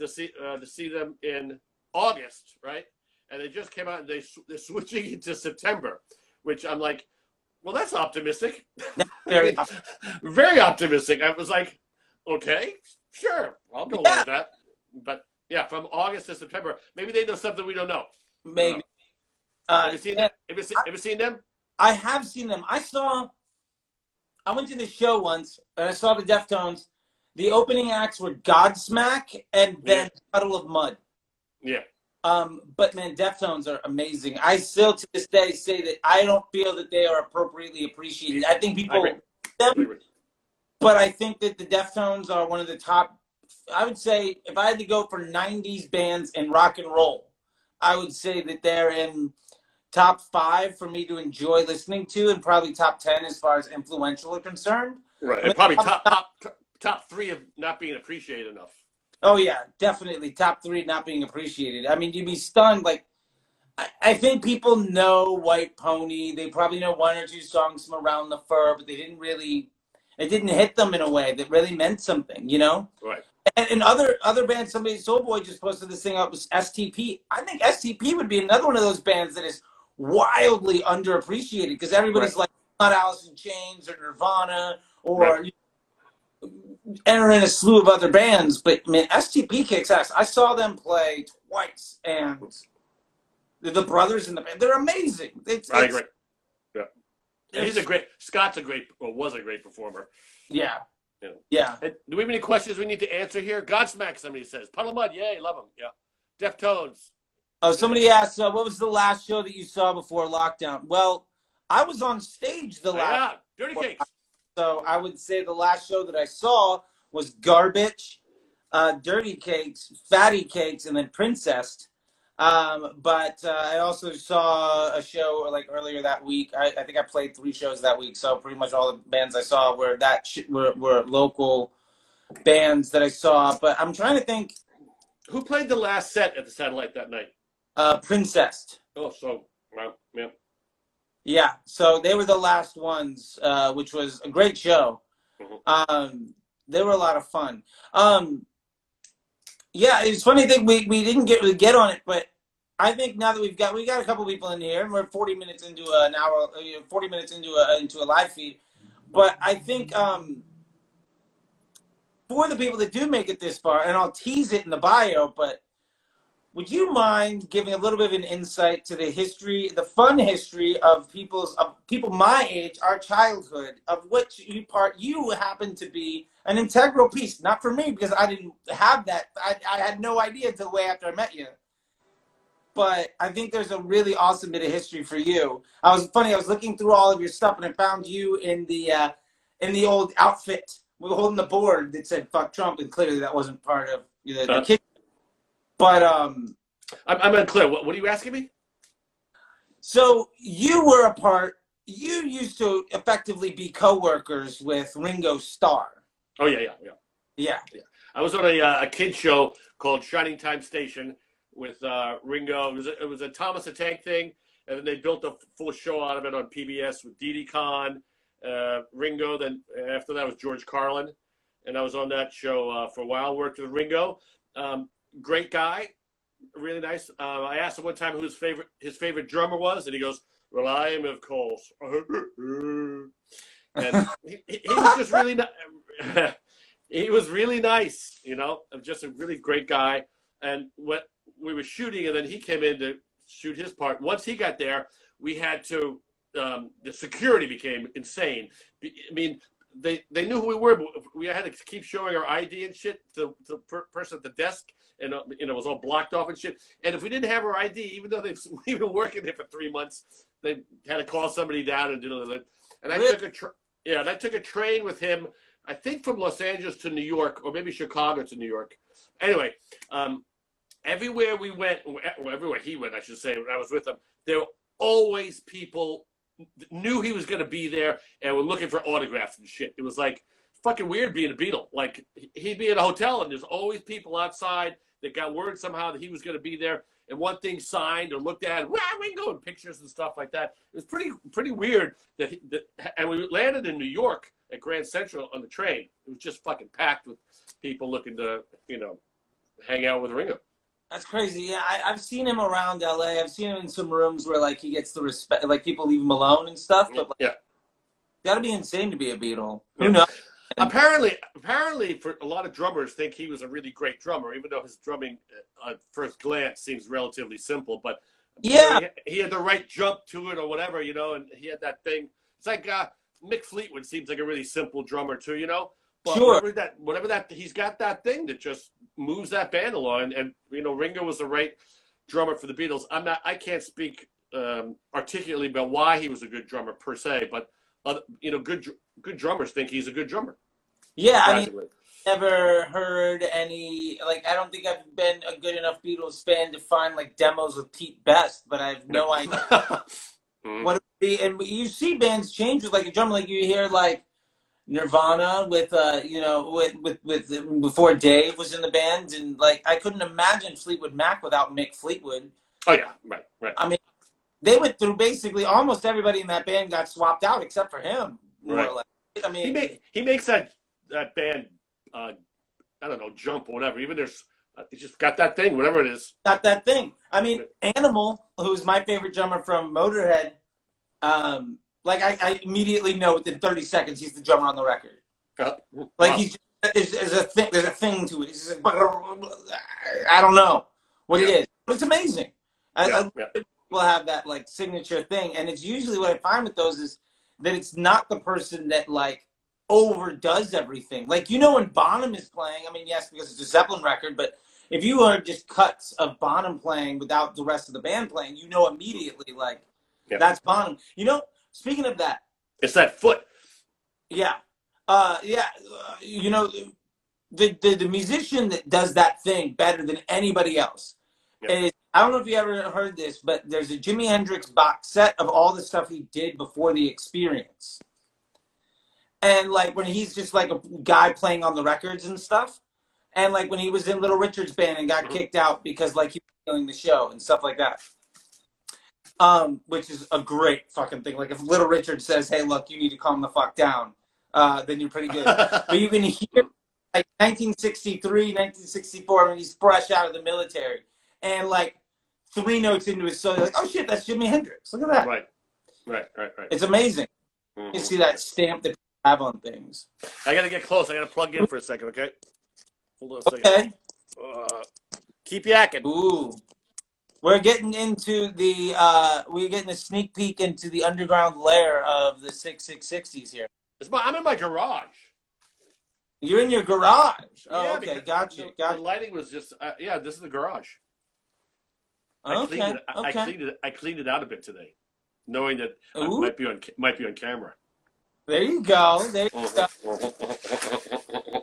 to see uh, to see them in August, right? And they just came out and they they're switching it to September, which I'm like, well, that's optimistic. Very very optimistic. I was like, okay, sure, I'll go Yeah. with that. But yeah, from August to September, maybe they know something we don't know. maybe. Have Uh, you seen that? Have you seen, have you seen them? I have seen them. I saw. I went to the show once, and I saw the Deftones. The opening acts were Godsmack and then Puddle of Mudd. Yeah. Um, but man, Deftones are amazing. I still to this day say that I don't feel that they are appropriately appreciated. I think people agree. them, but I think that the Deftones are one of the top. I would say if I had to go for '90s bands in rock and roll, I would say that they're in top five for me to enjoy listening to, and probably top ten as far as influential are concerned. Right. And probably top top top three of not being appreciated enough. Oh yeah, definitely top three not being appreciated. I mean, you'd be stunned. Like, I, I think people know White Pony. They probably know one or two songs from Around the Fur, but they didn't really. It didn't hit them in a way that really meant something, you know. Right. And, and other other bands, somebody Soulboy just posted this thing up was STP. I think STP would be another one of those bands that is wildly underappreciated because everybody's like not Alice in Chains or Nirvana or Right. entering a slew of other bands. But man, STP kicks ass. I saw them play twice, and the, the brothers in the band, they're amazing. It's, I it's- agree. Yeah. And he's a great Scott's a great or was a great performer. Yeah. Yeah. Yeah. And do we have any questions we need to answer here? Godsmack, somebody says. Puddle Mudd, yay, love them. Yeah. Deftones. Oh, somebody asked, uh, what was the last show that you saw before lockdown? Well, I was on stage the last, Yeah. Dirty Cakes. so I would say the last show that I saw was Garbage, uh, Dirty Cakes, Fatty Cakes, and then Princess. Um, but uh, I also saw a show like earlier that week. I, I think I played three shows that week, so pretty much all the bands I saw were that sh- were, were local bands that I saw. But I'm trying to think. Who played the last set at the satellite that night? Uh, Princess. Oh, so well, yeah. Yeah, so they were the last ones, uh, which was a great show. Mhm. Um, they were a lot of fun. Um, yeah, it's funny thing we, we didn't get really get on it, but I think now that we've got we got a couple people in here, and we're forty minutes into an hour, forty minutes into a into a live feed. But I think um, for the people that do make it this far, and I'll tease it in the bio, but would you mind giving a little bit of an insight to the history, the fun history of people's of people my age, our childhood, of which you part you happen to be an integral piece. Not for me because I didn't have that. I, I had no idea until way after I met you. But I think there's a really awesome bit of history for you. I was funny. I was looking through all of your stuff and I found you in the uh, in the old outfit. We were holding the board that said "fuck Trump," and clearly that wasn't part of know, the Uh. kid. But um, I'm, I'm unclear. What, what are you asking me? so you were a part. You used to effectively be co-workers with Ringo Starr. Oh yeah, yeah, yeah. Yeah. I was on a, uh, a kid show called Shining Time Station with uh, Ringo. It was a, it was a Thomas the Tank thing, and then they built a full show out of it on PBS with Didi Conn, uh, Ringo. Then after that was George Carlin, and I was on that show uh, for a while. Worked with Ringo. Um, great guy, really nice. Uh, I asked him one time who his favorite his favorite drummer was, and he goes, "Well, I am of course." and he, he was just really ni- he was really nice, you know, just a really great guy. And what we were shooting, and then he came in to shoot his part. Once he got there, we had to. Um, the security became insane. I mean, they they knew who we were, but we had to keep showing our ID and shit to to the per- person at the desk, and uh, you know it was all blocked off and shit. And if we didn't have our ID, even though they've we've been working there for three months, they had to call somebody down and do it. And I Really? took a tra- yeah, and I took a train with him. I think from Los Angeles to New York, or maybe Chicago to New York. Anyway, um, everywhere we went, well, everywhere he went, I should say, when I was with him, there were always people knew he was going to be there and were looking for autographs and shit. It was like fucking weird being a Beatle. Like he'd be at a hotel and there's always people outside that got word somehow that he was going to be there and one thing signed or looked at, wow, Ringo and pictures and stuff like that. It was pretty pretty weird that, he, that and we landed in New York at Grand Central on the train. It was just fucking packed with people looking to you know hang out with Ringo. That's crazy. Yeah, I, I've seen him around LA. I've seen him in some rooms where like he gets the respect, like people leave him alone and stuff. But like, Yeah. gotta be insane to be a Beatle. Yeah. Who knows? Apparently, apparently, for a lot of drummers, think he was a really great drummer, even though his drumming uh, at first glance seems relatively simple. But Yeah. he, he had the right jump to it or whatever, you know, and he had that thing. It's like uh, Mick Fleetwood seems like a really simple drummer too, you know. But Sure. whatever that, whatever that, he's got that thing that just moves that band along. And you know, Ringo was the right drummer for the Beatles. I'm not, I can't speak um, articulately about why he was a good drummer per se, but you know, good good drummers think he's a good drummer. Yeah, I mean, never heard any like I don't think I've been a good enough Beatles fan to find like demos with Pete Best, but I have no idea Mhm. what it would be. And you see bands change with like a drummer, like you hear like Nirvana with uh you know with with with before Dave was in the band, and like I couldn't imagine Fleetwood Mac without Mick Fleetwood. Oh yeah, right, right. They went through basically almost everybody in that band got swapped out except for him, more Right. or less. I mean, He make he makes that that band, uh, I don't know, jump or whatever. Even there's, uh, he just got that thing, whatever it is. got that thing. I mean, Animal, who's my favorite drummer from Motorhead, um, like I, I immediately know within 30 seconds he's the drummer on the record. Uh, Like wow. he's there's, there's a thing, there's a thing to it. It's just I don't know what it Yeah. is, but it's amazing. I, yeah, I, yeah. Will have that like signature thing, and it's usually what I find with those is that it's not the person that like overdoes everything. Like you know when Bonham is playing, I mean yes because it's a Zeppelin record, but if you are just cuts of Bonham playing without the rest of the band playing, you know immediately like Yeah. that's Bonham. You know, speaking of that, It's that foot. yeah, uh, yeah, uh, you know, the, the the musician that does that thing better than anybody else Yeah. is. I don't know if you ever heard this, but there's a Jimi Hendrix box set of all the stuff he did before the experience. And like when he's just like a guy playing on the records and stuff. And like when he was in Little Richard's band and got kicked out because like he was killing the show and stuff like that. Um, which is a great fucking thing. Like if Little Richard says, Hey, look, you need to calm the fuck down, uh, then you're pretty good. but you can hear like 1963, 1964 when he's fresh out of the military, and like three notes into his song, like, oh shit, that's Jimi Hendrix. Look at that. right, right, right, right. It's amazing. You Mhm. see that stamp that people have on things. I gotta get close. I gotta plug in for a second, okay? Hold on a second. Okay. Uh, keep yakking. Ooh. We're getting into the uh we're getting a sneak peek into the underground lair of the 6660s here. It's my, I'm in my garage. You're in your garage. Oh, Yeah, okay, gotcha, the, gotcha. The lighting was just, uh, yeah. This is the garage. I Okay, cleaned it. I, I cleaned it. I cleaned it out a bit today, knowing that I Ooh. might be on might be on camera. There you go. There you go.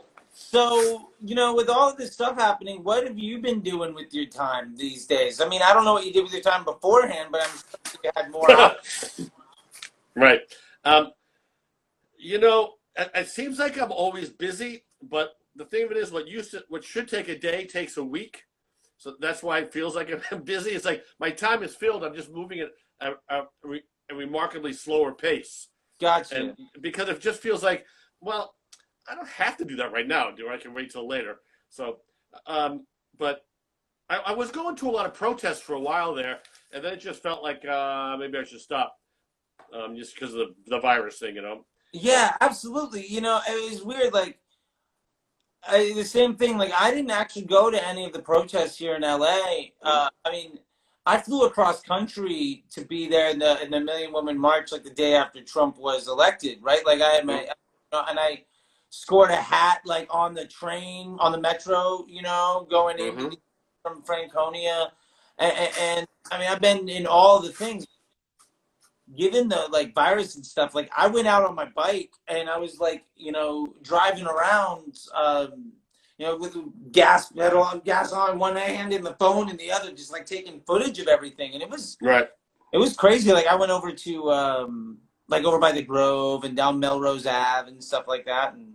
So, you know, with all of this stuff happening, what have you been doing with your time these days? I mean, I don't know what you did with your time beforehand, but I'm sure you had more. right. Um, you know, it, it seems like I'm always busy, but the thing of it is, what used to, what should take a day takes a week. So that's why it feels like I'm busy. It's like my time is filled. I'm just moving at a, a, re- a remarkably slower pace. Gotcha. and because it just feels like, well, I don't have to do that right now, do I? I can wait till later. So, um, but I, I was going to a lot of protests for a while there, and then it just felt like uh, maybe I should stop, um, just because of the, the virus thing, you know. Yeah, absolutely. You know, it was weird. Like, I, the same thing. Like, I didn't actually go to any of the protests here in LA. Uh, I mean, I flew across country to be there in the in the Million Woman March, like the day after Trump was elected. Right? Like, I had my, and I scored a hat like on the train on the metro. You know, going in Mhm. from Franconia, and, and, and I mean, I've been in all the things given the like virus and stuff, like I went out on my bike and I was like, you know, driving around, um, you know, with gas pedal on, gas on one hand and the phone in the other, just like taking footage of everything. And it was, Right. it was crazy. Like I went over to, um, like over by the Grove and down Melrose Ave and stuff like that. And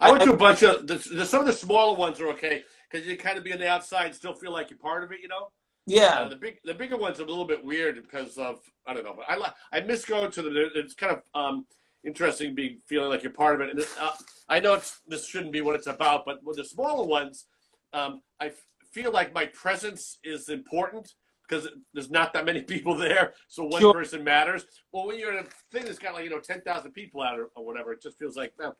I went to a bunch of the, the, some of the smaller ones are okay because you kind of be on the outside and still feel like you're part of it, you know. Yeah, Uh, the big, the bigger ones are a little bit weird because of I don't know, but I li- I miss going to them. It's kind of um, interesting being feeling like you're part of it. And this, uh, I know it's, this shouldn't be what it's about, but with the smaller ones, um, I f- feel like my presence is important because there's not that many people there, so one Sure. person matters. Well, when you're in a thing that's got like you know ten thousand people out or, or whatever, it just feels like I,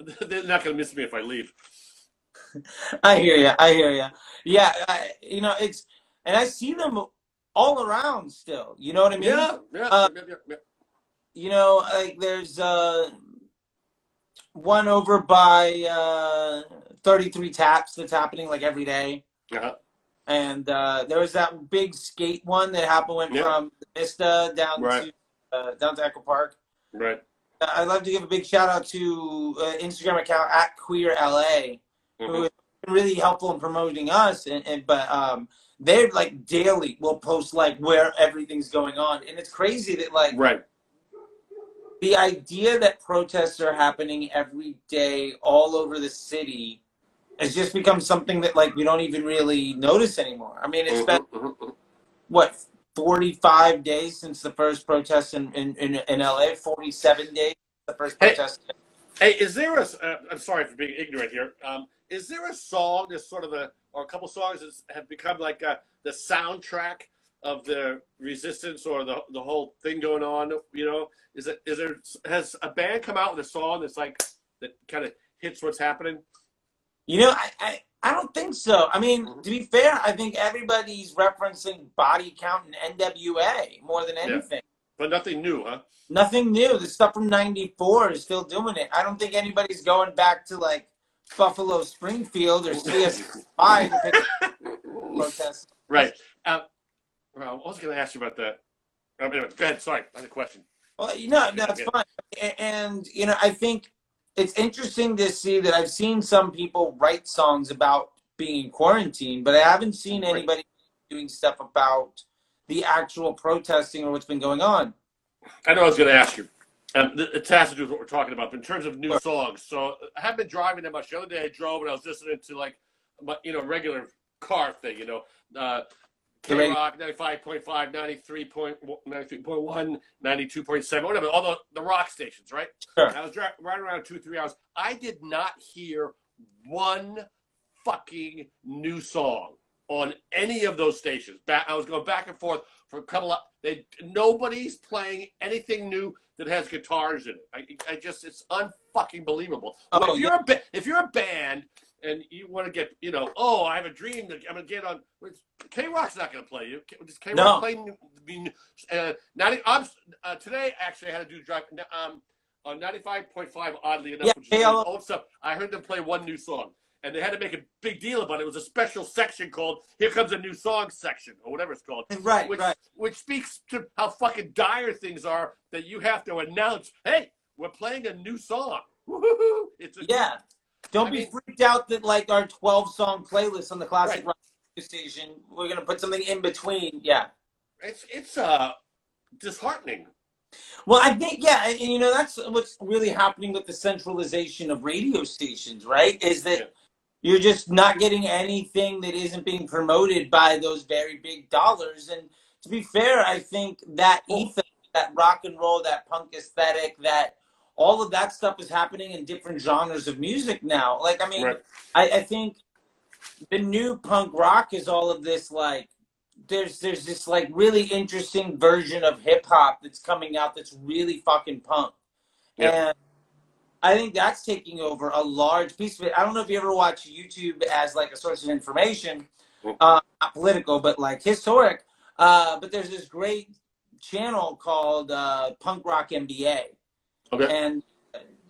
they're not going to miss me if I leave. I hear you. I hear you. Yeah, I, you know, it's, and I see them all around still. You know what I mean? Yeah, yeah, Uh, yeah, yeah, yeah. you know, like there's uh one over by uh 33 taps that's happening like every day. Uh-huh. And uh there was that big skate one that happened went Yeah. from Vista down Right. to uh, down to Echo Park. Right. I'd love to give a big shout out to uh, Instagram account at Queer LA, who Mhm. has been really helpful in promoting us. And, and but um, they're like daily will post like where everything's going on, and it's crazy that like Right. the idea that protests are happening every day all over the city has just become something that like we don't even really notice anymore. I mean, it's been Mhm, mhm, mhm. what 45 days since the first protest in in, in, in LA. 47 days the first Hey. protest. Hey, is there a? Uh, I'm sorry for being ignorant here. Um, is there a song that's sort of a, or a couple songs have become like uh the soundtrack of the resistance or the the whole thing going on? You know, is it is there has a band come out with a song that's like that kind of hits what's happening? You know, I, I I don't think so. I mean, Mhm. to be fair, I think everybody's referencing body count and NWA more than anything. Yeah. But nothing new, huh? Nothing new. The stuff from '94 is still doing it. I don't think anybody's going back to like Buffalo Springfield or CSI to pick right. Um, well, I was going to ask you about that. Um, anyway, go ahead. Sorry, I had a question. Well, you know, no, that's fine. And, you know, I think it's interesting to see that I've seen some people write songs about being in quarantine, but I haven't seen anybody doing stuff about the actual protesting or what's been going on. I know I was going to ask you. Um, it has to do with what we're talking about. But in terms of new songs, so I haven't been driving that much. The other day I drove and I was listening to like, my, you know, regular car thing. You know, uh, K Rock 95.5, 93.1, 92.7, whatever. All the, the rock stations, right? Sure. I was driving right around two, three hours. I did not hear one fucking new song on any of those stations. Back, I was going back and forth for a couple of. They nobody's playing anything new that has guitars in it. I, I just it's unfucking believable. Oh, if you're a ba- if you're a band and you want to get you know oh I have a dream that I'm gonna get on K Rock's not gonna play you. Does K Rock No. play? new- new- Uh, 90, I'm, uh, today actually I had to do drive um on 95.5 oddly enough Yeah, which is old stuff. I heard them play one new song and they had to make a big deal about it. It was a special section called "Here Comes a New Song" section, or whatever it's called. Right, which, right. Which speaks to how fucking dire things are that you have to announce, "Hey, we're playing a new song." Woo-hoo-hoo. It's a, Yeah. Don't I be mean- freaked out that like our 12 song playlist on the classic Right. rock station, we're gonna put something in between. Yeah. It's it's uh disheartening. Well, I think yeah, and, and, you know that's what's really happening with the centralization of radio stations, right? Is that Yeah. You're just not getting anything that isn't being promoted by those very big dollars. And to be fair, I think that oh. ethos, that rock and roll, that punk aesthetic, that all of that stuff is happening in different genres of music now. Like, I mean, Right. I, I think the new punk rock is all of this like there's there's this like really interesting version of hip hop that's coming out that's really fucking punk. Yeah. And I think that's taking over a large piece of it. I don't know if you ever watch YouTube as like a source of information, uh, not political, but like historic. Uh, but there's this great channel called uh, Punk Rock MBA, Okay. and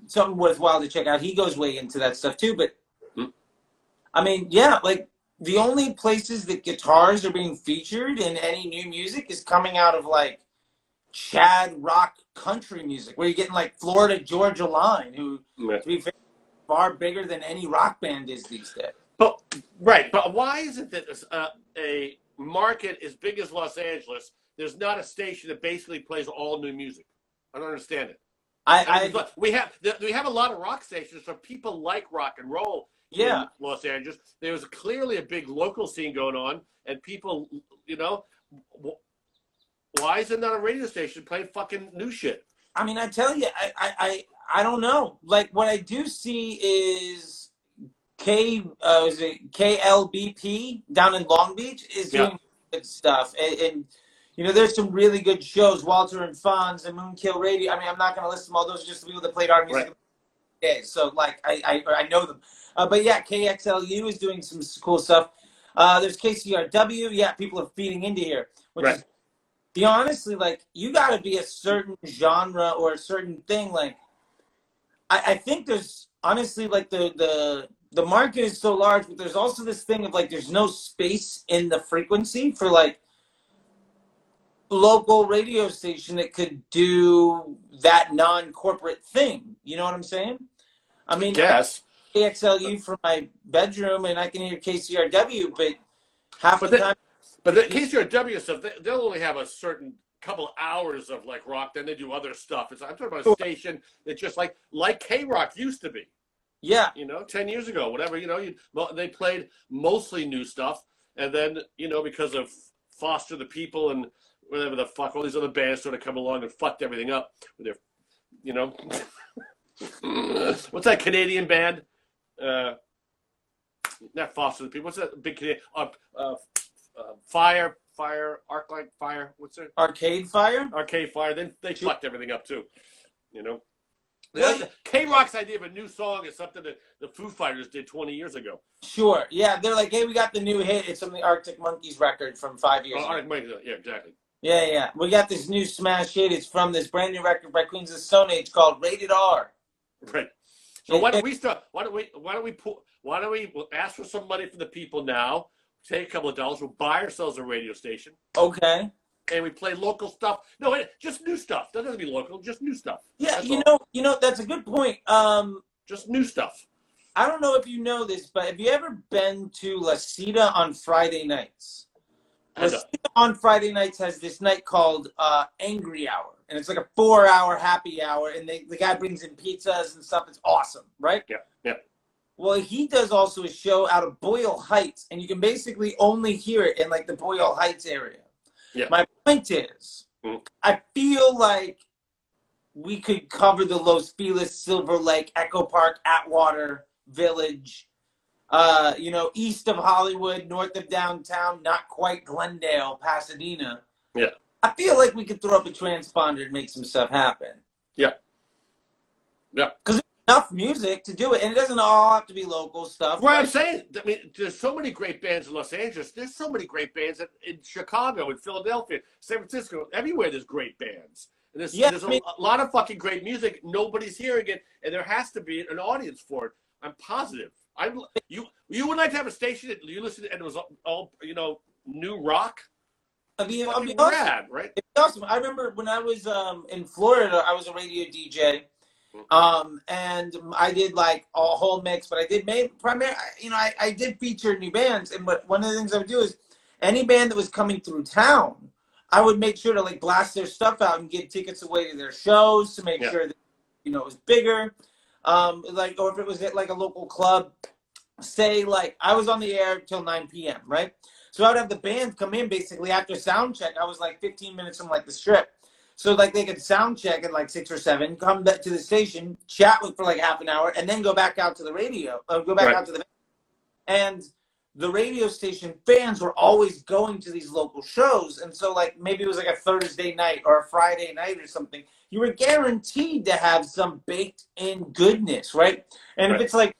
something worthwhile to check out. He goes way into that stuff too. But Mm. I mean, yeah, like the only places that guitars are being featured in any new music is coming out of like Chad rock country music, where you're getting like Florida Georgia Line, who Yeah. to be fair, far bigger than any rock band is these days. But right, but why is it that uh, a market as big as Los Angeles, there's not a station that basically plays all new music? I don't understand it. I, I mean, I we have we have a lot of rock stations, so people like rock and roll. yeah, in Los Angeles. There was clearly a big local scene going on, and people, you know, why is there not a radio station playing fucking new shit? I mean, I tell you, I, I, I, I don't know. Like, what I do see is K, uh, is it KLBP down in Long Beach is Yeah. doing good stuff, and, and you know, there's some really good shows. Walter and Fonz and Moonkill Radio. I mean, I'm not going to list them all. Those are just the people that played our music. Right. Yeah, so like, I, I, I know them. Uh, but yeah, KXLU is doing some cool stuff. Uh, there's KCRW. Yeah, people are feeding into here, which Right. is be honestly like you got to be a certain genre or a certain thing like I, I think there's honestly like the the the market is so large but there's also this thing of like there's no space in the frequency for like local radio station that could do that non-corporate thing. You know what i'm saying? I mean Yes, KXLU from my bedroom and i can hear kcrw but half But the the- time but the KCRW stuff, they, they'll only have a certain couple hours of like rock, then they do other stuff. It's, I'm talking about a station that just like like K Rock used to be. yeah you know, 10 years ago, whatever, you know, you, they played mostly new stuff. And then, you know, because of Foster the People and whatever the fuck, all these other bands sort of come along and fucked everything up with their, you know, what's that Canadian band? Uh, not Foster the People. What's that big Canadian? Uh, uh, uh, fire, Fire, Arclight Fire. What's it? arcade fire Arcade Fire. Then they fucked everything up too. You know. Well- K Rock's idea of a new song is something that the Foo Fighters did 20 years ago. Sure. Yeah, they're like, hey, we got the new hit. It's from the Arctic Monkeys record from five years Oh, ago. right, wait, yeah, exactly. Yeah, yeah. We got this new smash hit. It's from this brand new record by Queens of the Stone Age called Rated R. Right. So why don't we start? Why don't we? Why don't we pull? Why don't we ask for some money from the people now? Take a couple of dollars. We'll buy ourselves a radio station, Okay. and we play local stuff. No, wait, just new stuff. Doesn't have to be local. Just new stuff. Yeah, That's you all. know, you know, that's a good point. Um, Just new stuff. I don't know if you know this, but have you ever been to La Cita on Friday nights? La Cita on Friday nights has this night called uh, Angry Hour, and it's like a four-hour happy hour, and they, the guy brings in pizzas and stuff. It's awesome, right? Yeah, yeah. Well, he does also a show out of Boyle Heights, and you can basically only hear it in like the Boyle Heights area. Yeah. My point is, Mm. I feel like we could cover the Los Feliz, Silver Lake, Echo Park, Atwater Village, uh, you know, east of Hollywood, north of downtown, not quite Glendale, Pasadena. Yeah. I feel like we could throw up a transponder and make some stuff happen. Yeah. Yeah. Because enough music to do it, and it doesn't all have to be local stuff. Well, I'm saying, I mean, there's so many great bands in Los Angeles. There's so many great bands in, in Chicago, in Philadelphia, San Francisco. Everywhere there's great bands. And there's, Yeah, there's I a, mean- a lot of fucking great music. Nobody's hearing it, and there has to be an audience for it. I'm positive. I you you would like to have a station that you listen to and it was all, all you know new rock. I mean, I'll be rad, right? It's awesome. I remember when I was um, in Florida, I was a radio DJ, um, and I did like a whole mix. But I did main primary. You know, I, I did feature new bands, and but one of the things I would do is any band that was coming through town, I would make sure to like blast their stuff out and get tickets away to their shows to make Yeah. sure that you know it was bigger. Um, like or if it was at like a local club, say like I was on the air till 9 p.m. right? So I would have the band come in basically after sound check. I was like 15 minutes from like the strip. So like they could sound check at like six or seven, come back to the station, chat with for like half an hour, and then go back out to the radio, uh, go back Right. out to the and the radio station fans were always going to these local shows. And so like maybe it was like a Thursday night or a Friday night or something. You were guaranteed to have some baked in goodness, right? And Right. if it's like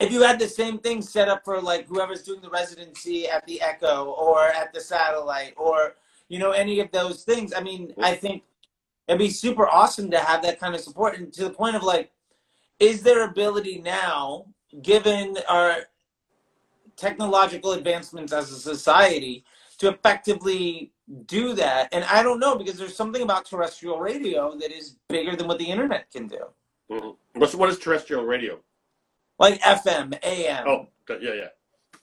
if you had the same thing set up for like whoever's doing the residency at the Echo or at the Satellite or you know any of those things, I mean, I think it'd be super awesome to have that kind of support. And to the point of like, is there ability now, given our technological advancements as a society, to effectively do that? And I don't know because there's something about terrestrial radio that is bigger than what the internet can do, Mhm. What's what is terrestrial radio? like FM, AM. Oh, yeah, yeah.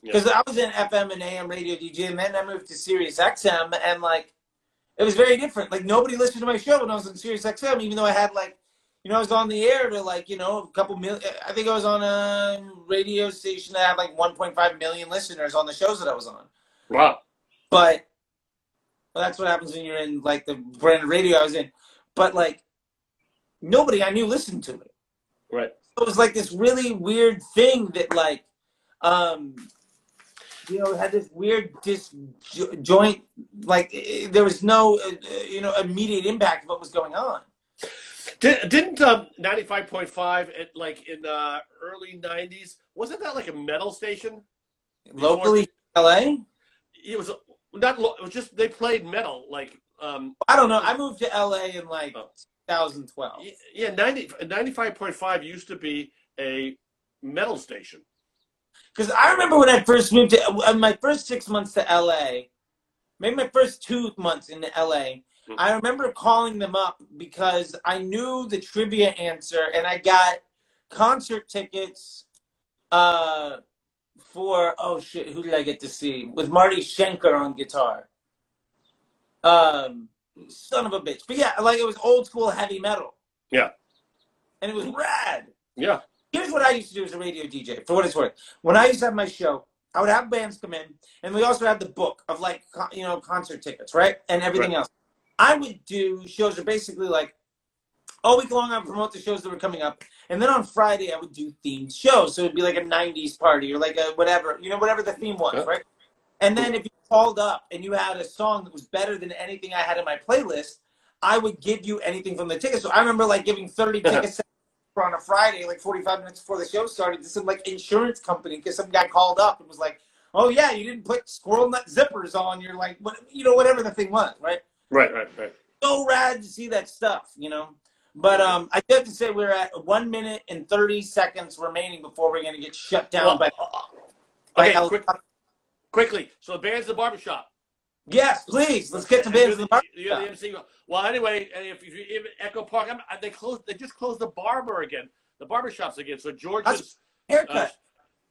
Because I was in FM and AM radio DJ, and then I moved to Sirius XM, and like it was very different. Like nobody listened to my show when I was in Sirius XM, even though I had like, you know, I was on the air to like, you know, a couple million. I think I was on a radio station that had like 1.5 million listeners on the shows that I was on. Wow. But well, that's what happens when you're in like the brand of radio I was in. But like nobody I knew listened to it Right. it was like this really weird thing that like um you know had this weird disjoint like there was no uh, uh, you know immediate impact of what was going on Did, didn't um, 95.5 at like in uh, early 90s wasn't that like a metal station? locally la It was not. It was just they played metal like. Um, i don't know i moved to la in like Oh. 2012 yeah, 90, 95.5 used to be a metal station. Because i remember when i first moved to uh, my first six months to la maybe my first two months in la Mhm. I remember calling them up because I knew the trivia answer and I got concert tickets uh, for, oh shit, who did I get to see? With Marty Schenker on guitar. Um, son of a bitch. But yeah, like it was old school heavy metal. Yeah. And it was rad. Yeah. Here's what I used to do as a radio DJ, for what it's worth. When I used to have my show, I would have bands come in, and we also had the book of like you know concert tickets, right, and everything Right. else. I would do shows that basically like all week long. I would promote the shows that were coming up, and then on Friday I would do themed shows. So it'd be like a '90s party or like a whatever, you know, whatever the theme was, Yeah. right? And then if you called up and you had a song that was better than anything I had in my playlist, I would give you anything from the tickets. So I remember like giving 30 tickets on a Friday, like 45 minutes before the show started, to some like insurance company because some guy called up and was like, "Oh yeah, you didn't put squirrel nut zippers on your like, what, you know, whatever the thing was, right?" Right, right, right. So rad to see that stuff, you know. But um, I do have to say we're at one minute and 30 seconds remaining before we're gonna get shut down Well, by. by okay, El- quick, quickly. So the band's the barbershop. Yes, please. Let's get to bands in the bar. You're the MC. Well, anyway, if, you if Echo Park, I'm, they closed. They just closed the barber again. The barber shops again. So George's. Haircut. Uh,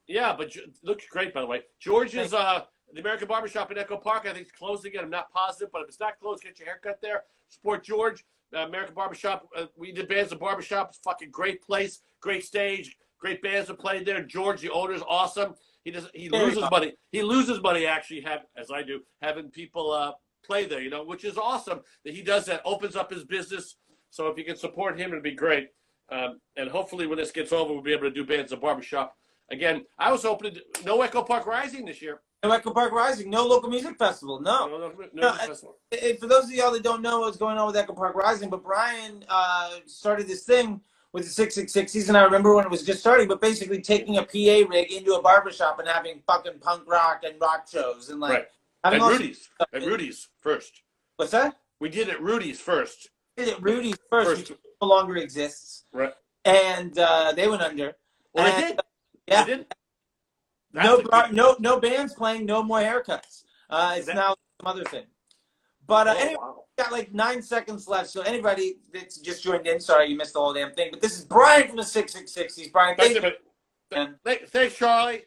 yeah, but looks great by the way. George's uh the American Barbershop in Echo Park. I think it's closed again. I'm not positive, but if it's not closed, get your haircut there. Support George. Uh, American Barbershop. Uh, we did bands at Barbershop. It's a fucking great place, great stage, great bands that played there. George, the owner's awesome. He does he Very loses money. He loses money actually have as I do having people uh play there. You know, which is awesome that he does that. Opens up his business. So if you can support him, it'd be great. Um, and hopefully when this gets over, we'll be able to do bands at Barbershop again. I was hoping to no Echo Park Rising this year. No Echo Park Rising. No local music festival. No. No, no, no, festival. And for those of y'all that don't know what's going on with Echo Park Rising, but Brian uh, started this thing with the 666s, and I remember when it was just starting, but basically taking a PA rig into a barbershop and having fucking punk rock and rock shows and like Right. having At all Rudy's. At Rudy's first. What's that? We did it Rudy's first. Did it Rudy's first, First. no longer exists, Right. and uh, they went under. Well, they And- did. Yeah. They didn't? That's no, bar, no, no bands playing. No more haircuts. Uh, it's That- now some other thing. But uh, Oh, anyway, wow. got like nine seconds left. So anybody that's just joined in, sorry you missed the whole damn thing. But this is Brian from the Six Six Sixties. Brian, That's thank it, Thanks, Charlie.